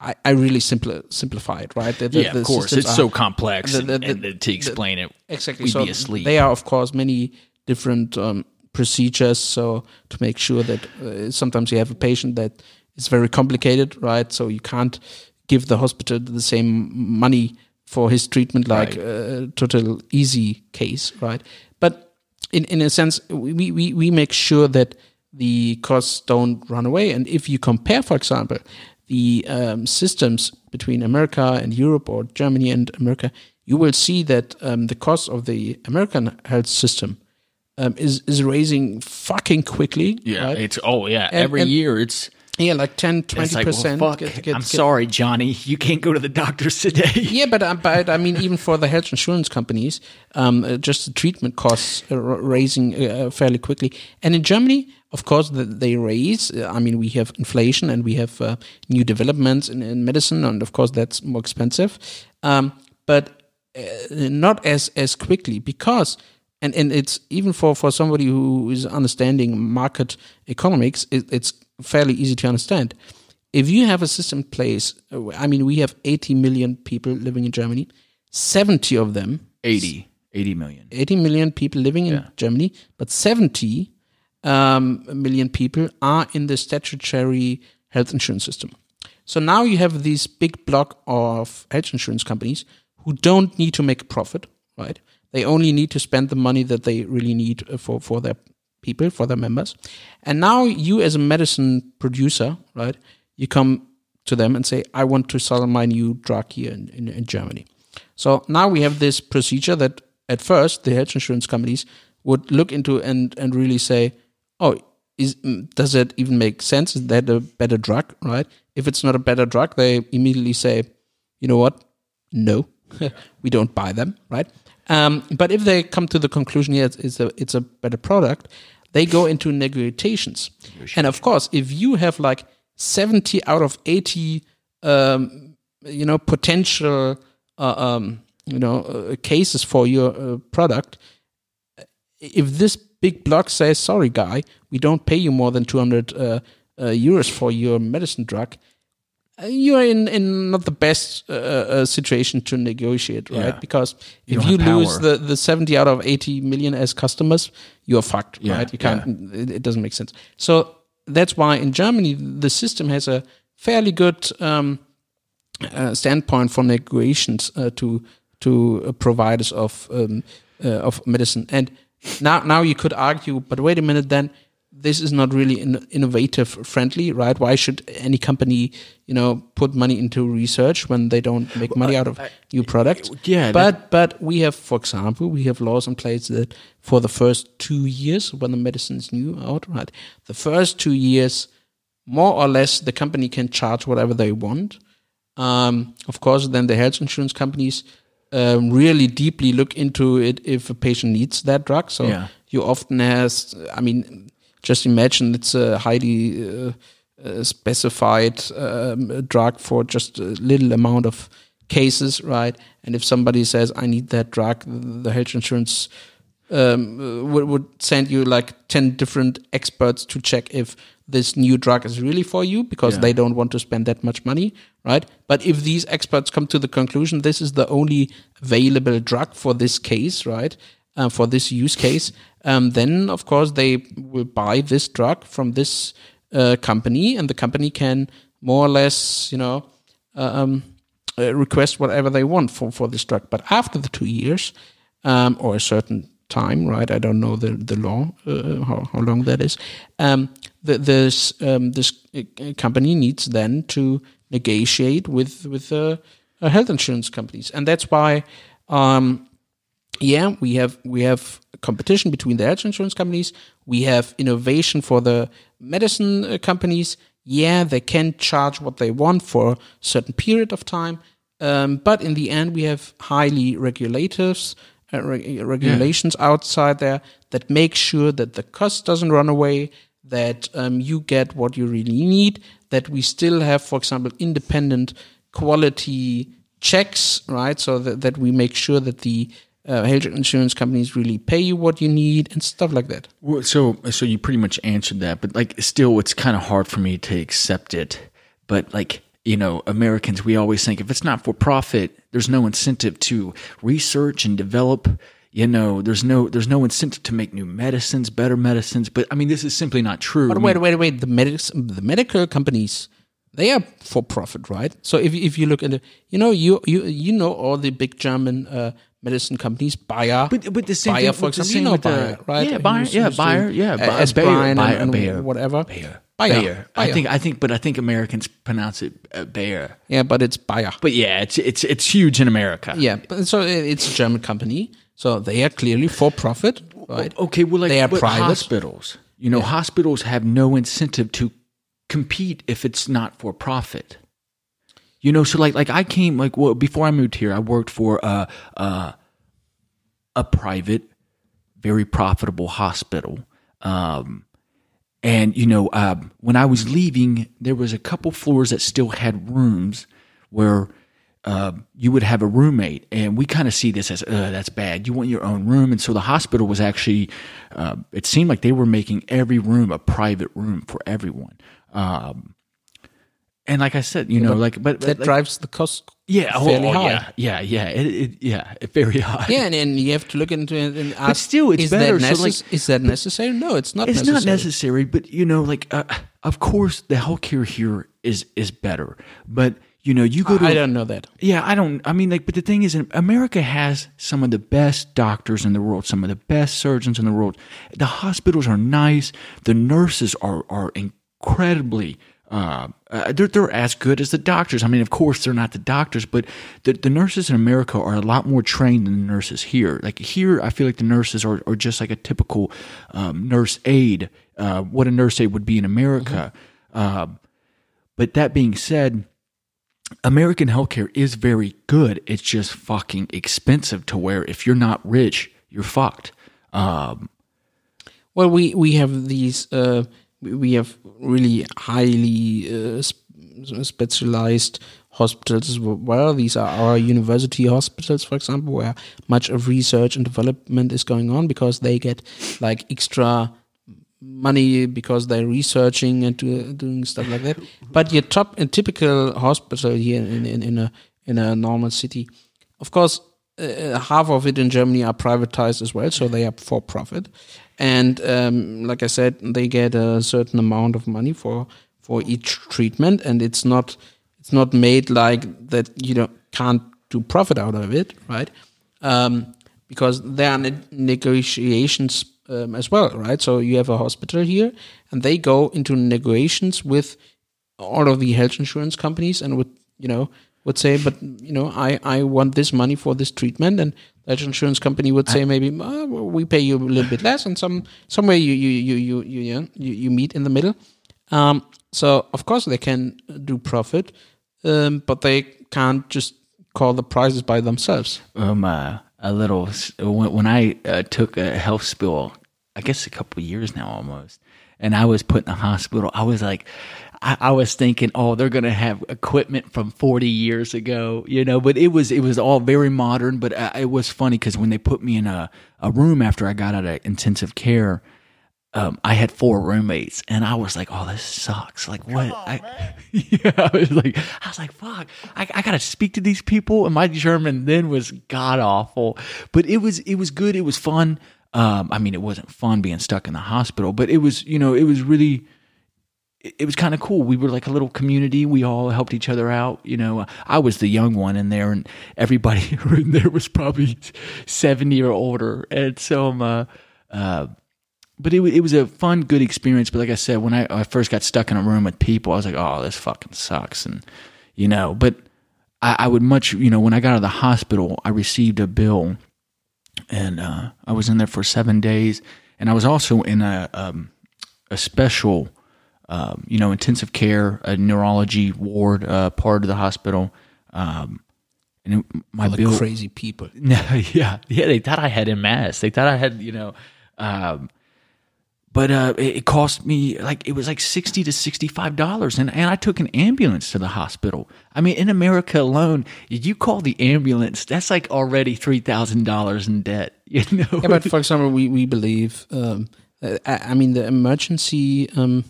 I, I really simpli- simplify it, right? The- the- yeah, of course. It's are- so complex, the- and, and to explain it, Exactly. so. There are, of course, many different um, procedures. So to make sure that uh, sometimes you have a patient that is very complicated, right? So you can't give the hospital the same money for his treatment like Right. a total easy case, right? But in in a sense, we we we make sure that the costs don't run away. And if you compare, for example, the um, systems between America and Europe or Germany and America, you will see that um, the cost of the American health system um, is is raising fucking quickly. yeah, right? it's oh yeah. And- Every and- year, it's yeah, like 10, 20 it's like well, percent. fuck. I'm sorry, Johnny. You can't go to the doctors today. Yeah, but uh, but I mean, even for the health insurance companies, um, uh, just the treatment costs are raising uh, fairly quickly. And in Germany, of course, the, they raise. Uh, I mean, we have inflation and we have uh, new developments in, in medicine, and of course, that's more expensive. Um, but uh, not as as quickly because. And, and it's even for, for somebody who is understanding market economics, it, it's fairly easy to understand if you have a system in place, uh, I mean, we have 80 million people living in Germany, 70 of them, 80, 80 million. 80 million people living in Germany, but 70 um, million people are in the statutory health insurance system. So now you have this big block of health insurance companies who don't need to make a profit, right? They only need to spend the money that they really need uh, for, for their people, for their members. And now you, as a medicine producer, right, you come to them and say, I want to sell my new drug here in, in, in Germany. So now we have this procedure that at first the health insurance companies would look into and, and really say, oh, is, mm, does that even make sense? Is that a better drug, right? If it's not a better drug, they immediately say, you know what? No, we don't buy them, right? Um, but if they come to the conclusion, yeah, it's, it's a it's a better product, they go into negotiations. And of course, if you have like seventy out of eighty, um, you know, potential, uh, um, you know, uh, cases for your uh, product, if this big block says, "Sorry, guy, we don't pay you more than two hundred uh, uh, euros for your medicine drug," uh, you are in, in not the best uh, uh, situation to negotiate, right? Yeah. Because You if you lose power. the, the seventy out of eighty million as customers, you are fucked, Yeah, right? You can't. It, it doesn't make sense. So that's why in Germany the system has a fairly good. Um, uh, standpoint for negotiations uh, to to uh, providers of um, uh, of medicine. And now now you could argue, but wait a minute, then this is not really in, innovative friendly, right? Why should any company you know put money into research when they don't make money out of new products? yeah, but but we have, for example, we have laws in place that for the first two years when the medicine is new out, right? The first two years, more or less, the company can charge whatever they want. Um, of course, then the health insurance companies um, really deeply look into it if a patient needs that drug. So Yeah. you often has, I mean, just imagine it's a highly uh, uh, specified um, drug for just a little amount of cases, right? And if somebody says, "I need that drug," the health insurance um, would, would send you like 10 different experts to check if this new drug is really for you because Yeah. they don't want to spend that much money, right? But if these experts come to the conclusion this is the only available drug for this case, right? Uh, for this use case, um, then of course they will buy this drug from this uh, company and the company can more or less, you know, um, uh, request whatever they want for, for this drug. But after the two years, um, or a certain time, right? I don't know the the law uh, how how long that is. Um, the, this um, this uh, company needs then to negotiate with with uh, uh, health insurance companies, and that's why. Um, yeah, we have we have competition between the health insurance companies. We have innovation for the medicine uh, companies. Yeah, they can charge what they want for a certain period of time, um, but in the end, we have highly regulators uh, reg- regulations outside there that make sure that the cost doesn't run away, that um, you get what you really need, that we still have, for example, independent quality checks, right? So that, that we make sure that the uh, health insurance companies really pay you what you need and stuff like that. Well, so so you pretty much answered that, but like still, it's kind of hard for me to accept it. But like you know, Americans, we always think if it's not for profit, there's no incentive to research and develop. You know, there's no there's no incentive to make new medicines, better medicines. But I mean, this is simply not true. But I wait, mean, wait, wait. The medics, the medical companies, they are for profit, right? So if if you look at the, you know, you you you know all the big German uh, medicine companies, Bayer, But but the same Bayer, thing, for with the example, you know the- Bayer, right? Yeah, Bayer, yeah, Bayer, yeah, uh, Bayer, Aspirin Bayer, and, and Bayer, whatever. Bayer, Bayer, Bayer. I think I think, but I think Americans pronounce it uh, Bayer. Yeah, but it's Bayer. But yeah, it's it's it's huge in America. Yeah, but so it's a German company, so they are clearly for profit, right? Okay, well, like They are private. hospitals. You know, hospitals have no incentive to compete if it's not for profit. You know, so like like I came like well before I moved here, I worked for a a, a private, very profitable hospital. Um, and you know, um, when I was leaving, there was a couple floors that still had rooms where uh, you would have a roommate, and we kind of see this as uh, that's bad. You want your own room, and so the hospital was actually. Uh, it seemed like they were making every room a private room for everyone. Um, and like I said, you know, like but, but that like- drives the cost yeah, oh, fairly oh, high. yeah, yeah, yeah, it, it, yeah, very high. Yeah, and, and you have to look into it and ask. still, it's is better, That so, like- is that necessary? No, it's not. it's necessary. not necessary but you know like uh, of course the healthcare here is is better but you know you go to I don't know that. yeah i don't i mean like but the thing is america has some of the best doctors in the world some of the best surgeons in the world the hospitals are nice the nurses are are incredibly uh, uh, they're, they're as good as the doctors. I mean, of course, they're not the doctors, but the, the nurses in America are a lot more trained than the nurses here. Like here, I feel like the nurses are, are just like a typical um, nurse aide, uh, what a nurse aide would be in America. Um, but that being said, American healthcare is very good. It's just fucking expensive to where if you're not rich, you're fucked. Um, Well, we we have these. Uh, we have really highly uh, sp- specialized hospitals well. These are our university hospitals, for example, where much of research and development is going on because they get like extra money because they're researching and do, doing stuff like that. But your top, a typical hospital here in, in, in a in a normal city, of course, uh, half of it in Germany are privatized as well, so they are for profit. And um, like I said, they get a certain amount of money for for each treatment, and it's not it's not made like that. You don't can't do profit out of it, right? Um, because there are ne- negotiations um, as well, right? So you have a hospital here, and they go into negotiations with all of the health insurance companies, and would you know would say, but you know, I I want this money for this treatment, and the health insurance company would say maybe well, we pay you a little bit less, and some somewhere you you you you you you, you, you meet in the middle. Um, so of course they can do profit, um, but they can't just call the prices by themselves. um, uh, a little when, when I uh, took a health spill, I guess a couple of years now almost, and I was put in the hospital. I was like, I, I was thinking, oh, they're gonna have equipment from forty years ago, you know. But it was it was all very modern. But uh, it was funny because when they put me in a a room after I got out of intensive care. Um, I had four roommates, and I was like, "Oh, this sucks! Like, what?" I, yeah, I was like, "I was like, fuck! I, I gotta speak to these people." And my German then was god awful, but it was it was good. It was fun. Um, I mean, it wasn't fun being stuck in the hospital, but it was you know it was really it was kind of cool. We were like a little community. We all helped each other out. You know, I was the young one in there, and everybody in there was probably seventy or older. And so, um, uh, uh, but it, it was a fun, good experience. But like I said, when I, I first got stuck in a room with people, I was like, oh, this fucking sucks. And, you know, but I, I would much, you know, when I got out of the hospital, I received a bill and uh, I was in there for seven days. And I was also in a, um, a special, um, you know, intensive care, a neurology ward uh, part of the hospital. Um, and it, my the bill crazy people. Yeah, yeah. They thought I had MS. They thought I had, you know, um, but uh, it, it cost me like it was like sixty to sixty-five dollars, and and I took an ambulance to the hospital. I mean, in America alone, you call the ambulance, that's like already three thousand dollars in debt. You know, Yeah, but for example, we we believe. Um, uh, I, I mean, the emergency um,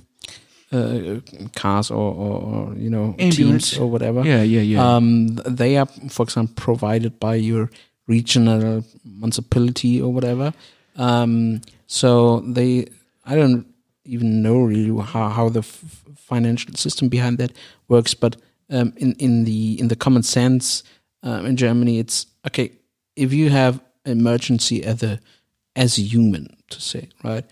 uh, cars or, or, you know Ambulance. teams or whatever. Yeah, yeah, yeah. Um, they are, for example, provided by your regional municipality or whatever. Um, so they, I don't even know really how, how the f- financial system behind that works, but um, in in the in the common sense um, in Germany, it's okay if you have emergency as a as a human to say right.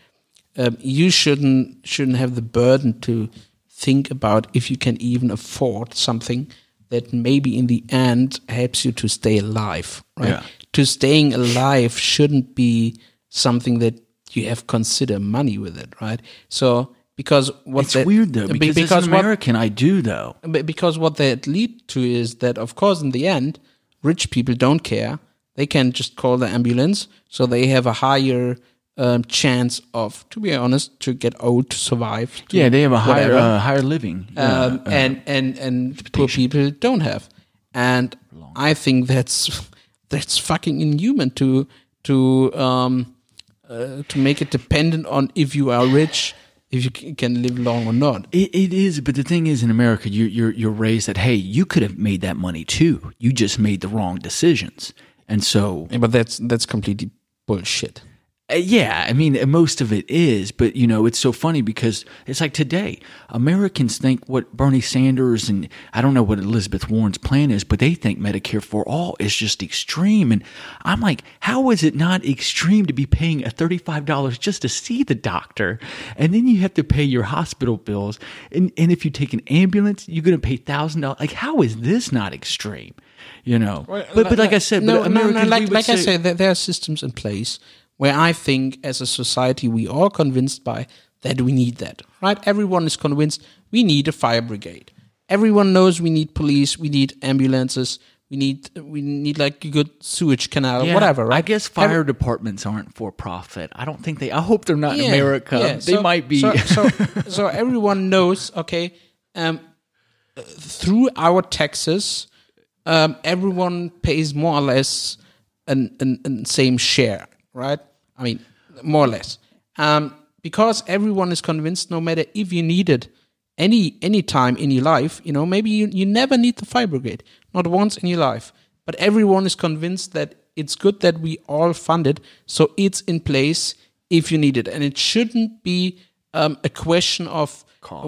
Um, you shouldn't shouldn't have the burden to think about if you can even afford something that maybe in the end helps you to stay alive. Right? Yeah. To staying alive shouldn't be something that you have consider money with it, right? So because what it's that- weird though be- because, as an what- American, I do though. because what that lead to is that of course in the end rich people don't care they can just call the ambulance so they have a higher um, chance of to be honest to get old to survive to Yeah, they have a higher uh, higher living. Yeah, um, and and and poor people don't have and i think that's that's fucking inhuman to to um uh, to make it dependent on if you are rich if you can live long or not. It, it is, but the thing is, in America, you're, you're you're raised that hey, you could have made that money too. You just made the wrong decisions, and so Yeah, but that's that's completely bullshit Uh, yeah, I mean, uh, most of it is, but you know, it's so funny because it's like today, Americans think what Bernie Sanders and I don't know what Elizabeth Warren's plan is, but they think Medicare for all is just extreme. And I'm like, how is it not extreme to be paying a $35 just to see the doctor? And then you have to pay your hospital bills. And, and if you take an ambulance, you're going to pay $1,000. Like, how is this not extreme? You know, but, but like I said, no, but no, Americans, no, we like, like I said, there, there are systems in place where I think, as a society, we are convinced by that we need that. Right? Everyone is convinced we need a fire brigade. Everyone knows we need police, we need ambulances, we need we need like a good sewage canal, Yeah, whatever. Right? I guess Every- fire departments aren't for profit. I don't think they. I hope they're not in America. yeah. They So- might be. So, so, so everyone knows, okay, um, through our taxes, um, everyone pays more or less an, an, an same share, right? I mean, more or less. Um, because everyone is convinced no matter if you need it any any time in your life, you know, maybe you, you never need the fire brigade, not once in your life. But everyone is convinced that it's good that we all fund it, so it's in place if you need it. And it shouldn't be um, a question of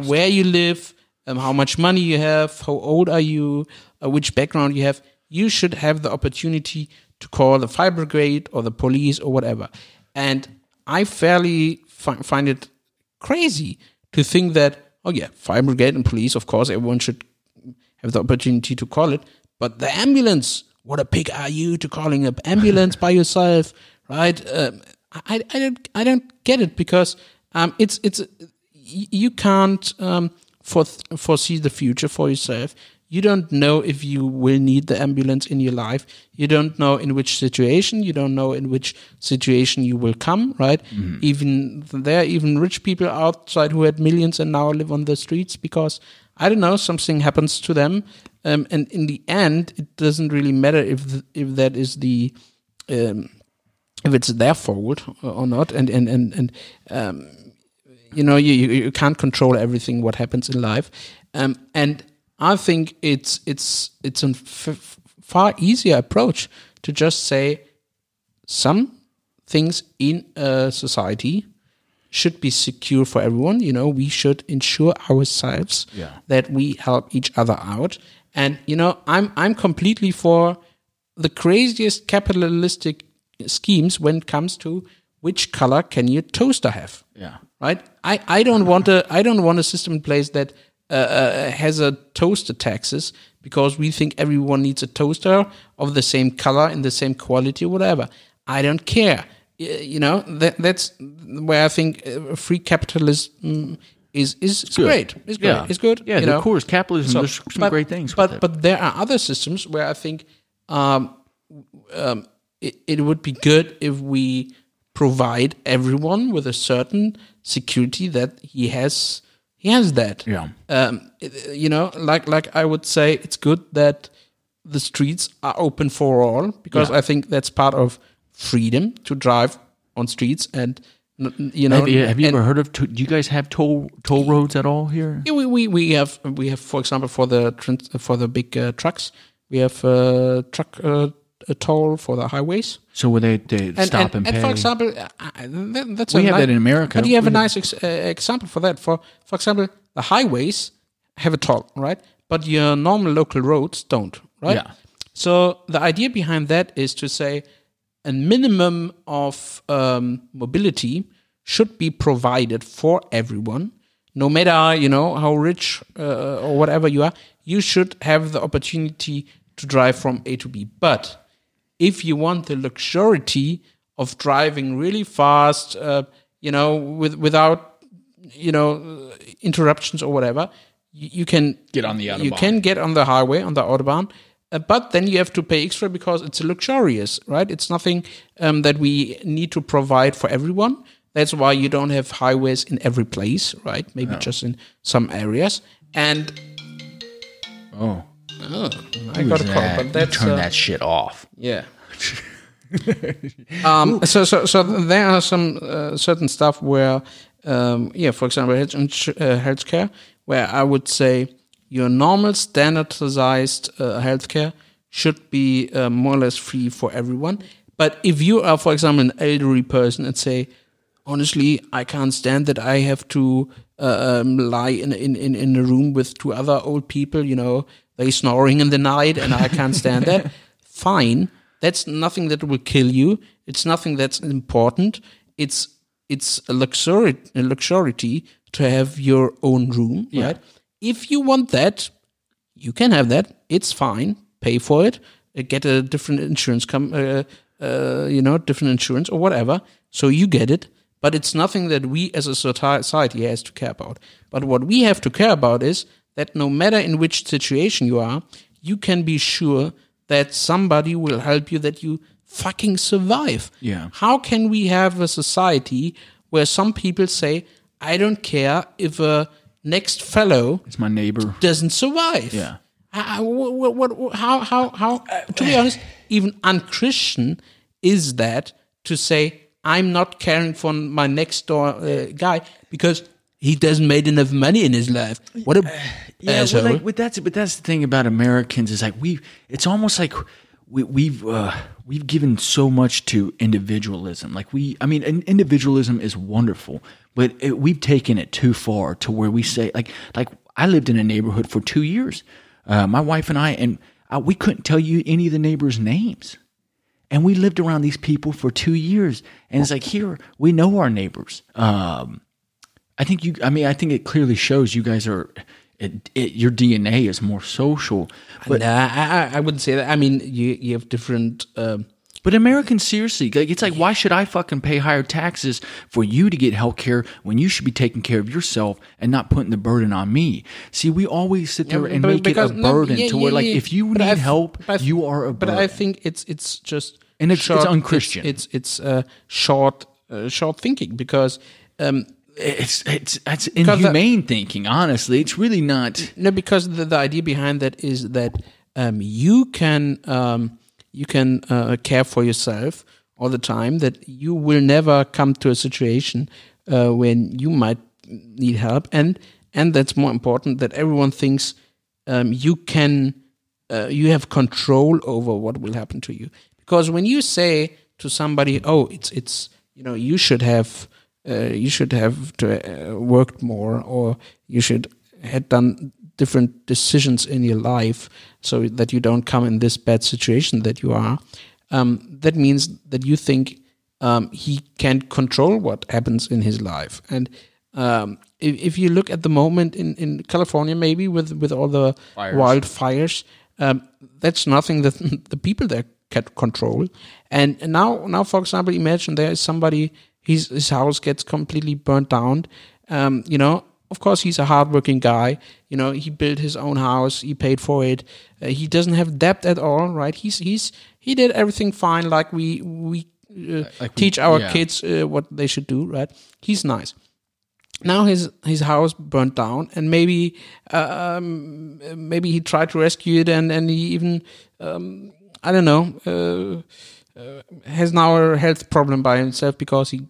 where you live, um, how much money you have, how old are you, uh, which background you have. You should have the opportunity to call the fire brigade or the police or whatever. And I fairly fi- find it crazy to think that, oh yeah, fire brigade and police, of course, everyone should have the opportunity to call it. But the ambulance, what a pig are you to calling an ambulance by yourself, right? Um, I, I don't I don't get it because um, it's it's you can't um, for, foresee the future for yourself. You don't know if you will need the ambulance in your life. You don't know in which situation. You don't know in which situation you will come. Right? Even there, are even rich people outside who had millions and now live on the streets because I don't know something happens to them. Um, and in the end, it doesn't really matter if if that is the um, if it's their fault or not. And and and and um, you know you, you you can't control everything what happens in life. Um, and I think it's it's it's a f- far easier approach to just say some things in a society should be secure for everyone. You know, we should ensure ourselves Yeah. that we help each other out. And you know, I'm I'm completely for the craziest capitalistic schemes when it comes to which color can your toaster have. Yeah. Right. I, I don't want a I don't want a system in place that uh, uh, has a toaster taxes because we think everyone needs a toaster of the same color and the same quality or whatever. I don't care. You know that that's where I think uh, free capitalism is is, good. great. It's great. Yeah. It's good. Yeah, you of know? course, capitalism, there's some great things But but there are other systems where I think um, um, it, it would be good if we provide everyone with a certain security that he has he has that Yeah. um, you know like like i would say it's good that the streets are open for all because Yeah. i think that's part of freedom to drive on streets and you know have you, have you ever heard of? Do you guys have toll toll roads at all here? yeah, we, we, we have we have for example for the for the big uh, trucks we have uh, truck uh, a toll for the highways So where they, they and, stop and, and, pay? for example that, that's We a have ni- that in America. but you have a We have- nice ex- uh, example for that for for example the highways have a toll right but your normal local roads don't right Yeah. so the idea behind that is to say a minimum of um, mobility should be provided for everyone, no matter you know how rich uh, or whatever you are. You should have the opportunity to drive from A to B. But if you want the luxury of driving really fast, uh, you know, with without you know interruptions or whatever, you, you can Get on the You can get on the highway on the autobahn, uh, but then you have to pay extra because it's luxurious, right? It's nothing um, that we need to provide for everyone. That's why you don't have highways in every place, right? Maybe just in some areas. And oh, oh, I got a call, but that's turn uh, that shit off. yeah. um, so, so, so there are some uh, certain stuff where, um, yeah, for example, health uh, healthcare, where I would say your normal standardized uh, healthcare should be uh, more or less free for everyone. But if you are, for example, an elderly person and say, honestly, I can't stand that I have to uh, um, lie in, in, in, in a room with two other old people, you know, they snoring in the night and I can't stand that. Fine. That's nothing that will kill you. It's nothing that's important. It's it's a luxury a luxury to have your own room, right? If you want that, you can have that. It's fine. Pay for it. Uh, get a different insurance, com- uh, uh, you know, different insurance or whatever. So you get it. But it's nothing that we as a society has to care about. But what we have to care about is that no matter in which situation you are, you can be sure that somebody will help you that you fucking survive. Yeah. How can we have a society where some people say, I don't care if a next fellow It's my neighbor. doesn't survive. Yeah. How, what, what, how, how, how, to be honest, even unchristian is that to say, I'm not caring for my next door uh, guy because he doesn't made enough money in his life. What a Yeah, asshole. well, like, but that's but that's the thing about Americans is like we. It's almost like we, we've uh, we've given so much to individualism. Like we, I mean, individualism is wonderful, but it, we've taken it too far to where we say like like I lived in a neighborhood for two years. Uh, my wife and I, and uh, we couldn't tell you any of the neighbors' names. And we lived around these people for two years, and it's like here we know our neighbors. Um, I think you. I mean, I think it clearly shows you guys are. It, it, your DNA is more social, but Nah, I, I- wouldn't say that. I mean, you, you have different. Um, but Americans seriously, like it's like why should I fucking pay higher taxes for you to get health care when you should be taking care of yourself and not putting the burden on me? See, we always sit there and but- make it a because- no, burden yeah, to where yeah, like yeah. if you need help, but I- you are a But. I think it's it's just And it's- it's unchristian. It's it's, uh, short uh, short thinking because um, it's it's it's inhumane thinking. Honestly, it's really not. no because the, the idea behind that is that um, you can um, you can uh, care for yourself all the time. That you will never come to a situation uh, when you might need help, and and that's more important that everyone thinks um, you can uh, you have control over what will happen to you. Because when you say to somebody, "Oh, it's it's you know you should have uh, you should have to uh, worked more, or you should had done different decisions in your life, so that you don't come in this bad situation that you are," um, that means that you think um, he can't control what happens in his life, and um, if, if you look at the moment in, in California, maybe with with all the Fires. wildfires, um, that's nothing that the people there can control. And now, now, for example, imagine there is somebody his his house gets completely burnt down. Um, you know, of course, he's a hardworking guy. You know, he built his own house. He paid for it. Uh, he doesn't have debt at all, right? He's he's he did everything fine, like we we uh, Like we- teach our yeah. kids uh, what they should do, right? He's nice. Now his his house burnt down, and maybe um, maybe he tried to rescue it, and and he even um, I don't know uh, uh, has now a health problem by himself because he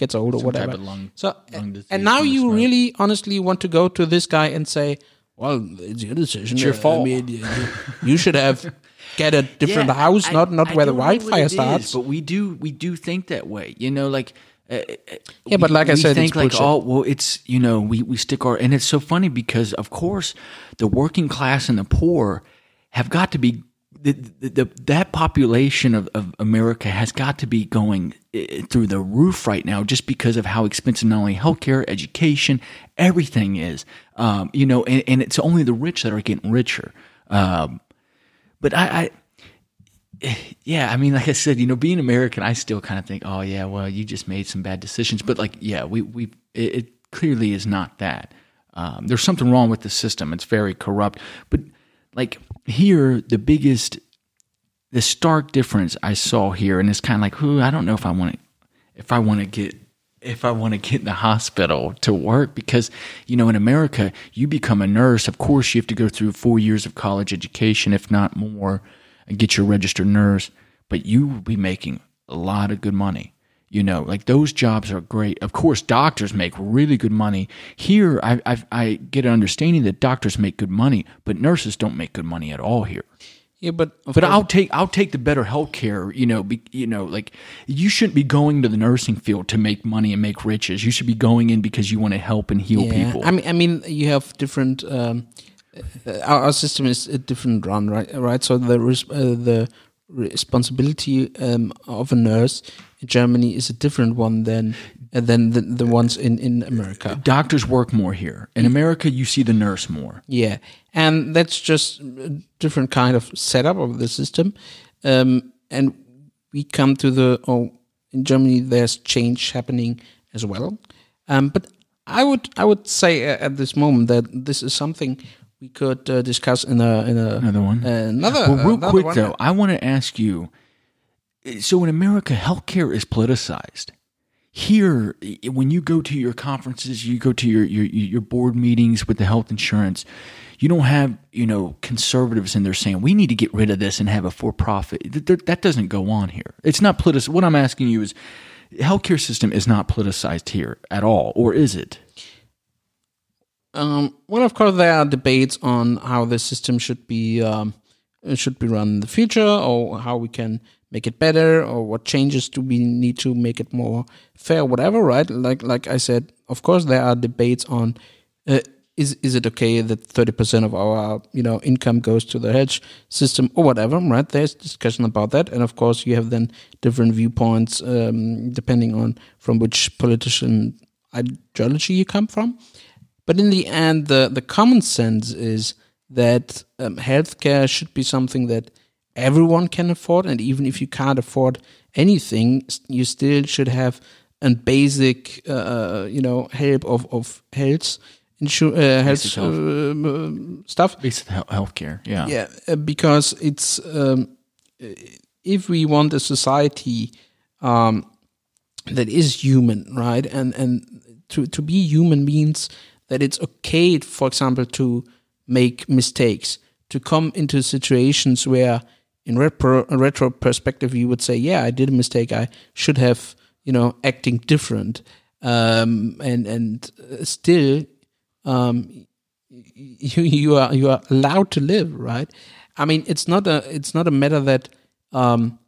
gets old or Some whatever. lung- so lung and now you smoke. really honestly want to go to this guy and say, well, it's your decision. It's your Uh, I fault. mean, you, should have get a different Yeah, house, I- not not I where the don't know what wildfire it is, starts. but we do we do think that way. You know, like uh, Yeah, but we- like I said, think it's like bullshit. oh well, it's you know we we stick our and it's so funny because of course the working class and the poor have got to be. The, the, that population of, of America has got to be going uh, through the roof right now just because of how expensive not only healthcare, education, everything is. Um, you know, and, and it's only the rich that are getting richer. Um, but I, I yeah, I mean, like I said, you know, being American, I still kind of think, oh yeah, well, you just made some bad decisions. But like, yeah, we we it, it clearly is not that. Um, there's something wrong with the system. It's very corrupt. But like here, the biggest, the stark difference I saw here, and it's kind of like, who I don't know if I want to, if I want to get. If I want to get in the hospital to work, because you know, in America, you become a nurse. Of course, you have to go through four years of college education, if not more and get your registered nurse, but you will be making a lot of good money. You know, like those jobs are great. Of course, doctors make really good money. Here, I, I, I get an understanding that doctors make good money, but nurses don't make good money at all here. yeah, but But course- I'll take I'll take the better health care. You know, be, you know, like you shouldn't be going to the nursing field to make money and make riches. You should be going in because you want to help and heal yeah, people. I mean, I mean, you have different. Um, uh, our, our system is a different run, right? Right. So the uh, the responsibility um, of a nurse Germany is a different one than uh, than the, the ones in in America. Doctors work more here. In America, you see the nurse more. Yeah, and that's just a different kind of setup of the system. Um, and we come to the oh, in Germany there's change happening as well. Um, but I would I would say uh, at this moment that this is something we could uh, discuss in a in a Another one? another Well, real another quick one. though, I want to ask you. So in America, healthcare is politicized. Here, when you go to your conferences, you go to your your your board meetings with the health insurance. You don't have you know conservatives in there saying we need to get rid of this and have a for profit. That doesn't go on here. It's not politic. What I'm asking you is, healthcare system is not politicized here at all, or is it? Um, well, of course, there are debates on how the system should be um, should be run in the future, or how we can make it better, or what changes do we need to make it more fair, whatever. Right? Like like I said, of course, there are debates on uh, is is it okay that thirty percent of our you know income goes to the hedge system or whatever. Right? There's discussion about that, and of course, you have then different viewpoints um, depending on from which politician ideology you come from. But in the end, the, the common sense is that um, healthcare should be something that everyone can afford. And even if you can't afford anything, you still should have a basic, uh, you know, help of, of health, insur- uh, health health. um, stuff. Basic he- healthcare. Yeah. Yeah, uh, because it's um, uh, if we want a society um, that is human, right, and and to to be human means that it's okay, for example, to make mistakes, to come into situations where, in retro retro perspective, you would say, yeah, I did a mistake, I should have, you know, acting different, um, and and uh, still um, you you are you are allowed to live, right? I mean, it's not a it's not a matter that um,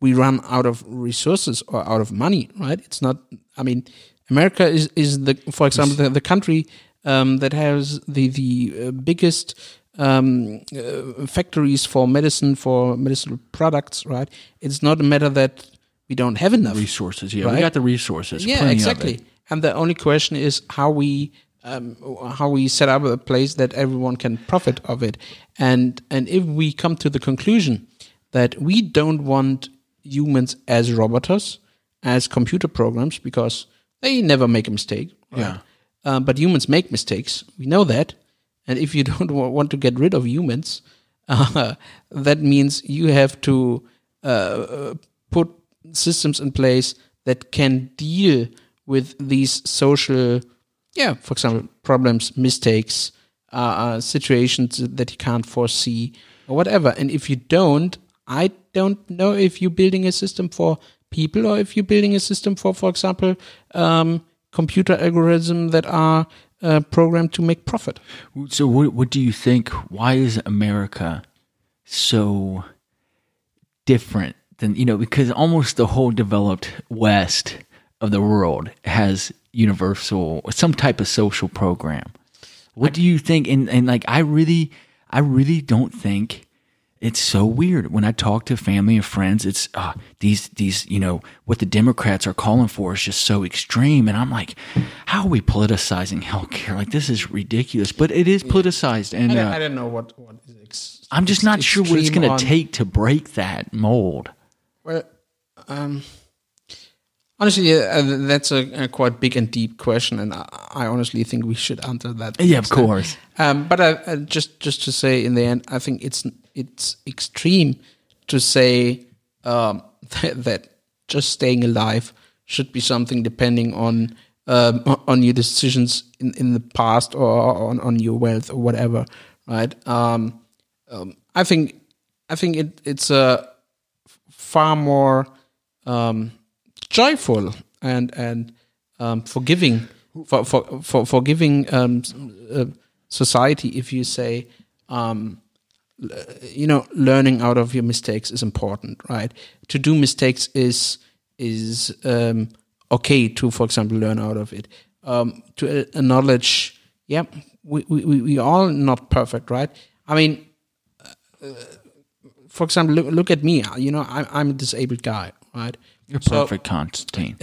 we run out of resources or out of money, right? It's not. I mean, America is is the for example the, the country um, that has the the uh, biggest um, uh, factories for medicine for medicinal products, right? It's not a matter that we don't have enough Resources. Yeah. Right? We got the resources. yeah, exactly. And the only question is how we um, how we set up a place that everyone can profit of it. And and if we come to the conclusion that we don't want humans as robots, as computer programs, because they never make a mistake. right? Yeah. uh, but humans make mistakes. We know that, and if you don't want to get rid of humans, uh, that means you have to uh, put systems in place that can deal with these social, yeah, for example, problems, mistakes, uh, uh, situations that you can't foresee, or whatever. And if you don't, I don't know if you're building a system for people or if you're building a system for, for example, um, computer algorithms that are uh, programmed to make profit. So, what, what do you think? Why is America so different than, you know, because almost the whole developed West of the world has universal, some type of social program. What do you think? And, and like, I really, I really don't think it's so weird when I talk to family and friends. It's uh, these these you know what the Democrats are calling for is just so extreme, and I'm like, how are we politicizing healthcare? Like this is ridiculous, but it is politicized, and I, don't, I uh, don't know what, what is ex- I'm just not sure what it's going to take to break that mold. Well, um, honestly, uh, that's a, a quite big and deep question, and I, I honestly think we should answer that. Yeah, of course. Um, but I, uh, just just to say, in the end, I think it's it's extreme to say um, that, that just staying alive should be something depending on um, on your decisions in, in the past or on, on your wealth or whatever, right? Um, um, I think I think it, it's a far more um, joyful and and um, forgiving for for for forgiving um, uh, society if you say um, you know learning out of your mistakes is important right to do mistakes is is um, okay to for example learn out of it um, to a- acknowledge yeah we, we we all not perfect right i mean for example, look, look at me. You know, I'm, I'm a disabled guy, right? You're So- perfect, Constantin.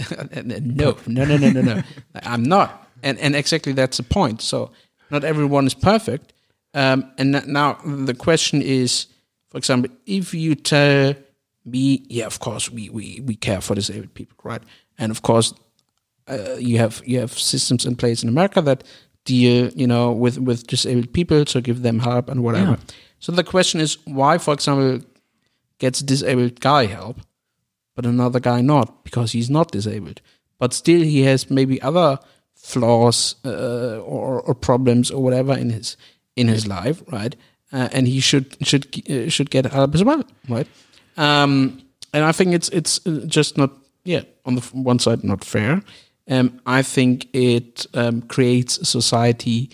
no, no, no, no, no, no. I'm not, and and exactly that's the point. So not everyone is perfect. Um, and now the question is, for example, if you tell me, yeah, of course we we we care for disabled people, right? And of course, uh, you have you have systems in place in America that deal, you know, with with disabled people to give them help and whatever. Yeah. So the question is, why, for example, gets disabled guy help, but another guy not because he's not disabled, but still he has maybe other flaws uh, or, or problems or whatever in his in his life, right? Uh, and he should should uh, should get help as well, right? Um, and I think it's it's uh, just not yeah on the one side not fair. Um, I think it um, creates a society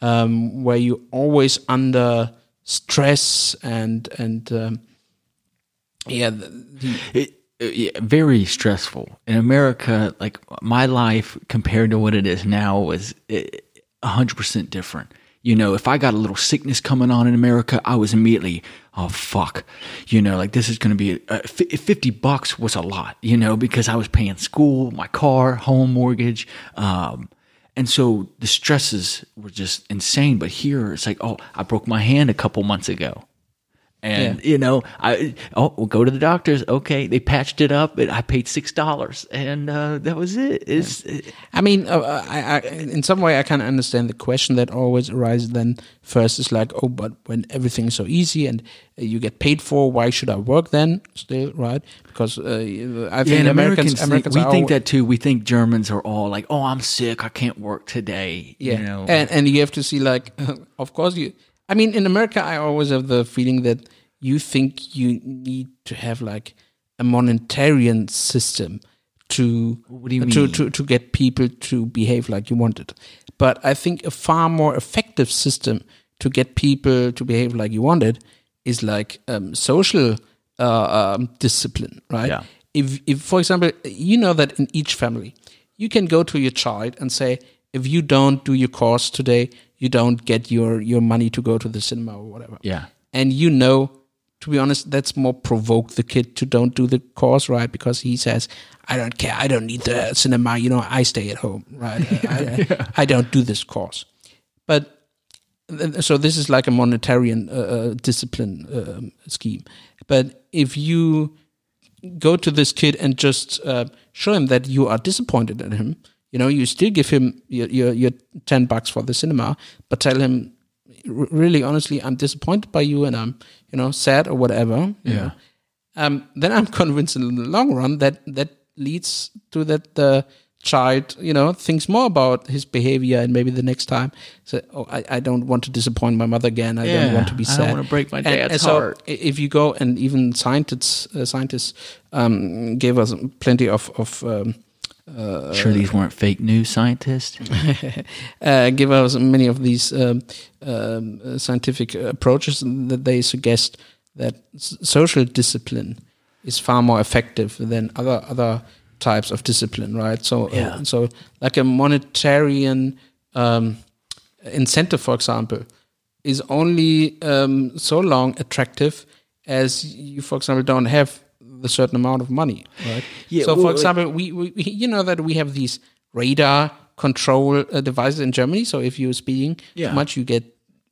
um, where you always under stress and and um, yeah the, the, it, yeah, very stressful in America. Like my life compared to what it is now was a hundred percent different. You know, if I got a little sickness coming on in America, I was immediately, oh fuck, you know, like this is going to be uh, fi- fifty bucks was a lot, you know, because I was paying school, my car, home mortgage, um, and so the stresses were just insane. But here, it's like, oh, I broke my hand a couple months ago. And you know, I oh we'll go to the doctors. Okay, they patched it up, and I paid six dollars, and uh, that was it. It's I mean, uh, I, I, in some way, I can understand the question that always arises. Then first is like, oh, but when everything is so easy and uh, you get paid for, why should I work then? Still, right? Because uh, I think yeah, and Americans, Americans, think- we think that too. We think Germans are all like, "Oh, I'm sick, I can't work today." yeah, you know, and and you have to see like, of course you. I mean, in America, I always have the feeling that you think you need to have like a monetarian system to What do you to, mean? to to get people to behave like you wanted. But I think a far more effective system to get people to behave like you wanted is like um, social uh, um, discipline, right? Yeah. If, if, for example, you know that in each family, you can go to your child and say, if you don't do your course today, you don't get your your money to go to the cinema or whatever. Yeah, and you know to be honest that's more provoke the kid to don't do the course right? Because he says i don't care. I don't need the cinema. You know i stay at home right? I, I, I don't do this course. But so this is like a monetarian uh, uh, discipline um, scheme. But if you go to this kid and just uh, show him that you are disappointed in him you know, you still give him your your, your ten bucks for the cinema, but tell him really honestly, I'm disappointed by you, and I'm you know sad or whatever. you Yeah. know. Um, then I'm convinced in the long run that that leads to that the child, you know, thinks more about his behavior and maybe the next time. So, oh, I, I don't want to disappoint my mother again. I don't want to be sad. I don't wanna break my And- dad's and so heart. If you go and even scientists, uh, scientists um, gave us plenty of of um, sure these weren't fake news scientists. uh, give us many of these um, um, uh, scientific approaches that they suggest that s- social discipline is far more effective than other other types of discipline, right? So, uh, so like a monetarian um, incentive, for example, is only um, so long attractive as you, for example, don't have the certain amount of money, right? Yeah, so, well, for example, we, we we- you know that we have these radar control uh, devices in Germany. So if you're speeding Yeah. too much, you get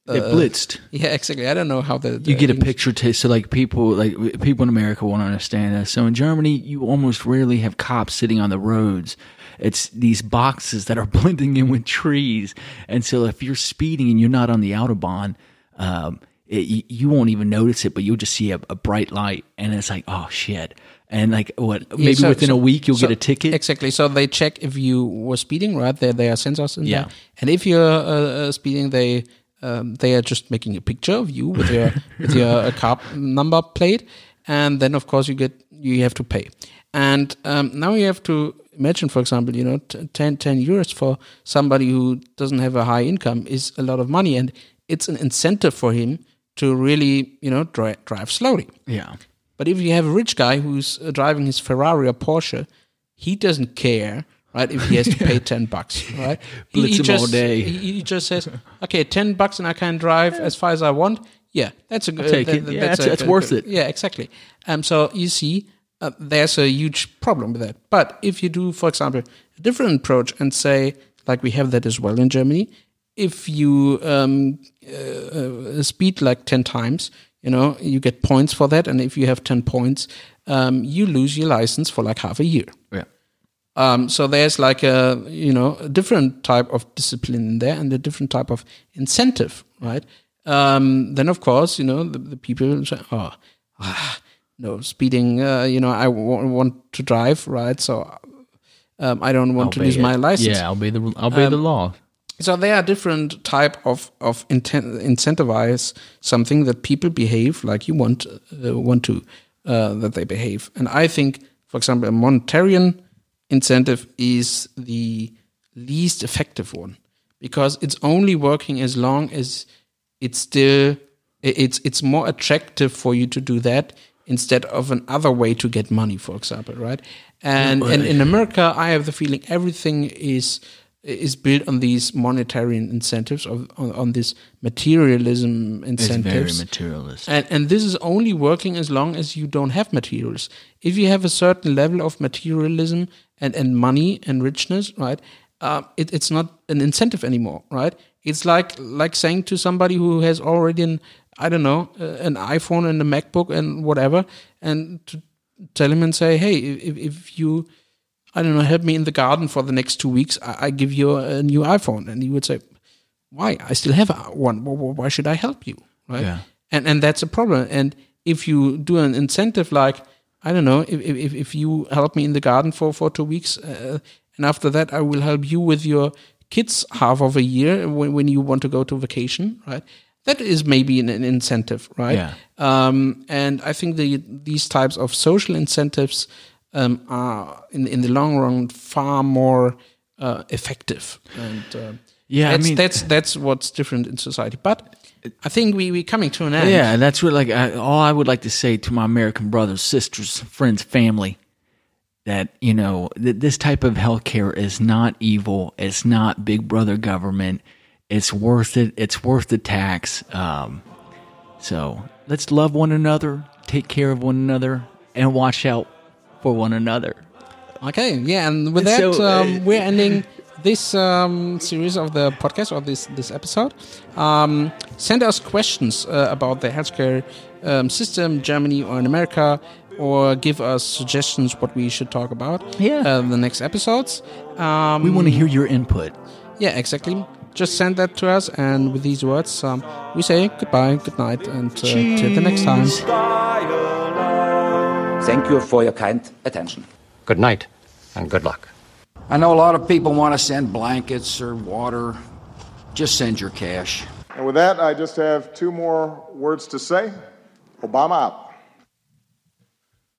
They uh, blitzed. Yeah, exactly. I don't know how the, the you get a picture to so like people like people in America won't understand this. So in Germany, you almost rarely have cops sitting on the roads. It's these boxes that are blending in with trees, and so if you're speeding and you're not on the autobahn, um, it, you, you won't even notice it, but you'll just see a, a bright light, and it's like, oh shit! And like what? Yeah, Maybe so- within so- a week you'll so- get a ticket. Exactly. So they check if you were speeding, right? There, there are sensors in Yeah. there, and if you're uh, uh, speeding, they um, they are just making a picture of you with your with your uh, car number plate, and then of course you get you have to pay. And um, now you have to imagine, for example, you know, t- 10, 10 euros for somebody who doesn't have a high income is a lot of money, and it's an incentive for him to really, you know, dri- drive slowly. yeah, But if you have a rich guy who's uh, driving his Ferrari or Porsche, he doesn't care, right? If he has to pay ten bucks, right? He- Blitz he, him just, all day. He, he just says, "Okay, ten bucks, and I can drive as far as I want." Yeah, that's a good. take it. Yeah, that's- that's worth it. Yeah, exactly. Um, so you see, uh, there's a huge problem with that. But if you do, for example, a different approach and say, like we have that as well in Germany, if you um, uh, speed like 10 times, you know, you get points for that. And if you have 10 points, um, you lose your license for like half a year. yeah. Um, so there's like a, you know, a different type of discipline in there and a different type of incentive, right? Um, then of course, you know, the, the people say, oh, ah, no, speeding, uh, you know, I w- want to drive, right? So um, I don't want to lose it. my license. Yeah, I'll be the I'll be the law. So there are different type of of incentivize something that people behave like you want uh, want to uh, that they behave, and I think, for example, a monetarian incentive is the least effective one because it's only working as long as it's still it's it's more attractive for you to do that instead of another way to get money, for example, right? And and in America, I have the feeling everything is is built on these monetary incentives of on, on this materialism incentives. It's very materialist. And, and this is only working as long as you don't have materials. If you have a certain level of materialism and, and money and richness, right, uh, it, it's not an incentive anymore, right? It's like like saying to somebody who has already an I don't know uh, an iPhone and a MacBook and whatever, and to tell him and say, hey, if, if you I don't know, help me in the garden for the next two weeks. I, I give you a new iPhone, and he would say, "Why? I still have one. Wh- wh- Why should I help you?" Right? Yeah. And and that's a problem. And if you do an incentive like I don't know, if if, if you help me in the garden for for two weeks, uh, and after that I will help you with your kids half of a year when when you want to go to vacation, right? That is maybe an, an incentive, right? Yeah. Um, and I think the these types of social incentives um, are in in the long run far more uh, effective. And uh, Yeah, I that's, mean- that's that's what's different in society. But I think we we coming to an end. Yeah, that's what like I, all I would like to say to my American brothers, sisters, friends, family that you know that this type of healthcare is not evil. It's not big brother government. It's worth it. It's worth the tax. Um, so let's love one another, take care of one another, and watch out for one another. Okay, yeah, and with So, that, uh, um, we're ending this um, series of the podcast or this this episode. Um, send us questions uh, about the healthcare um, system, Germany or in America. or give us suggestions what we should talk about. Yeah. uh, the next episodes. Um, We want to hear your input. yeah, exactly. Just send that to us, and with these words, um, we say goodbye, good night, and uh, till the next time. Thank you for your kind attention. Good night and good luck. I know a lot of people want to send blankets or water. Just send your cash. And with that, I just have two more words to say. Obama out.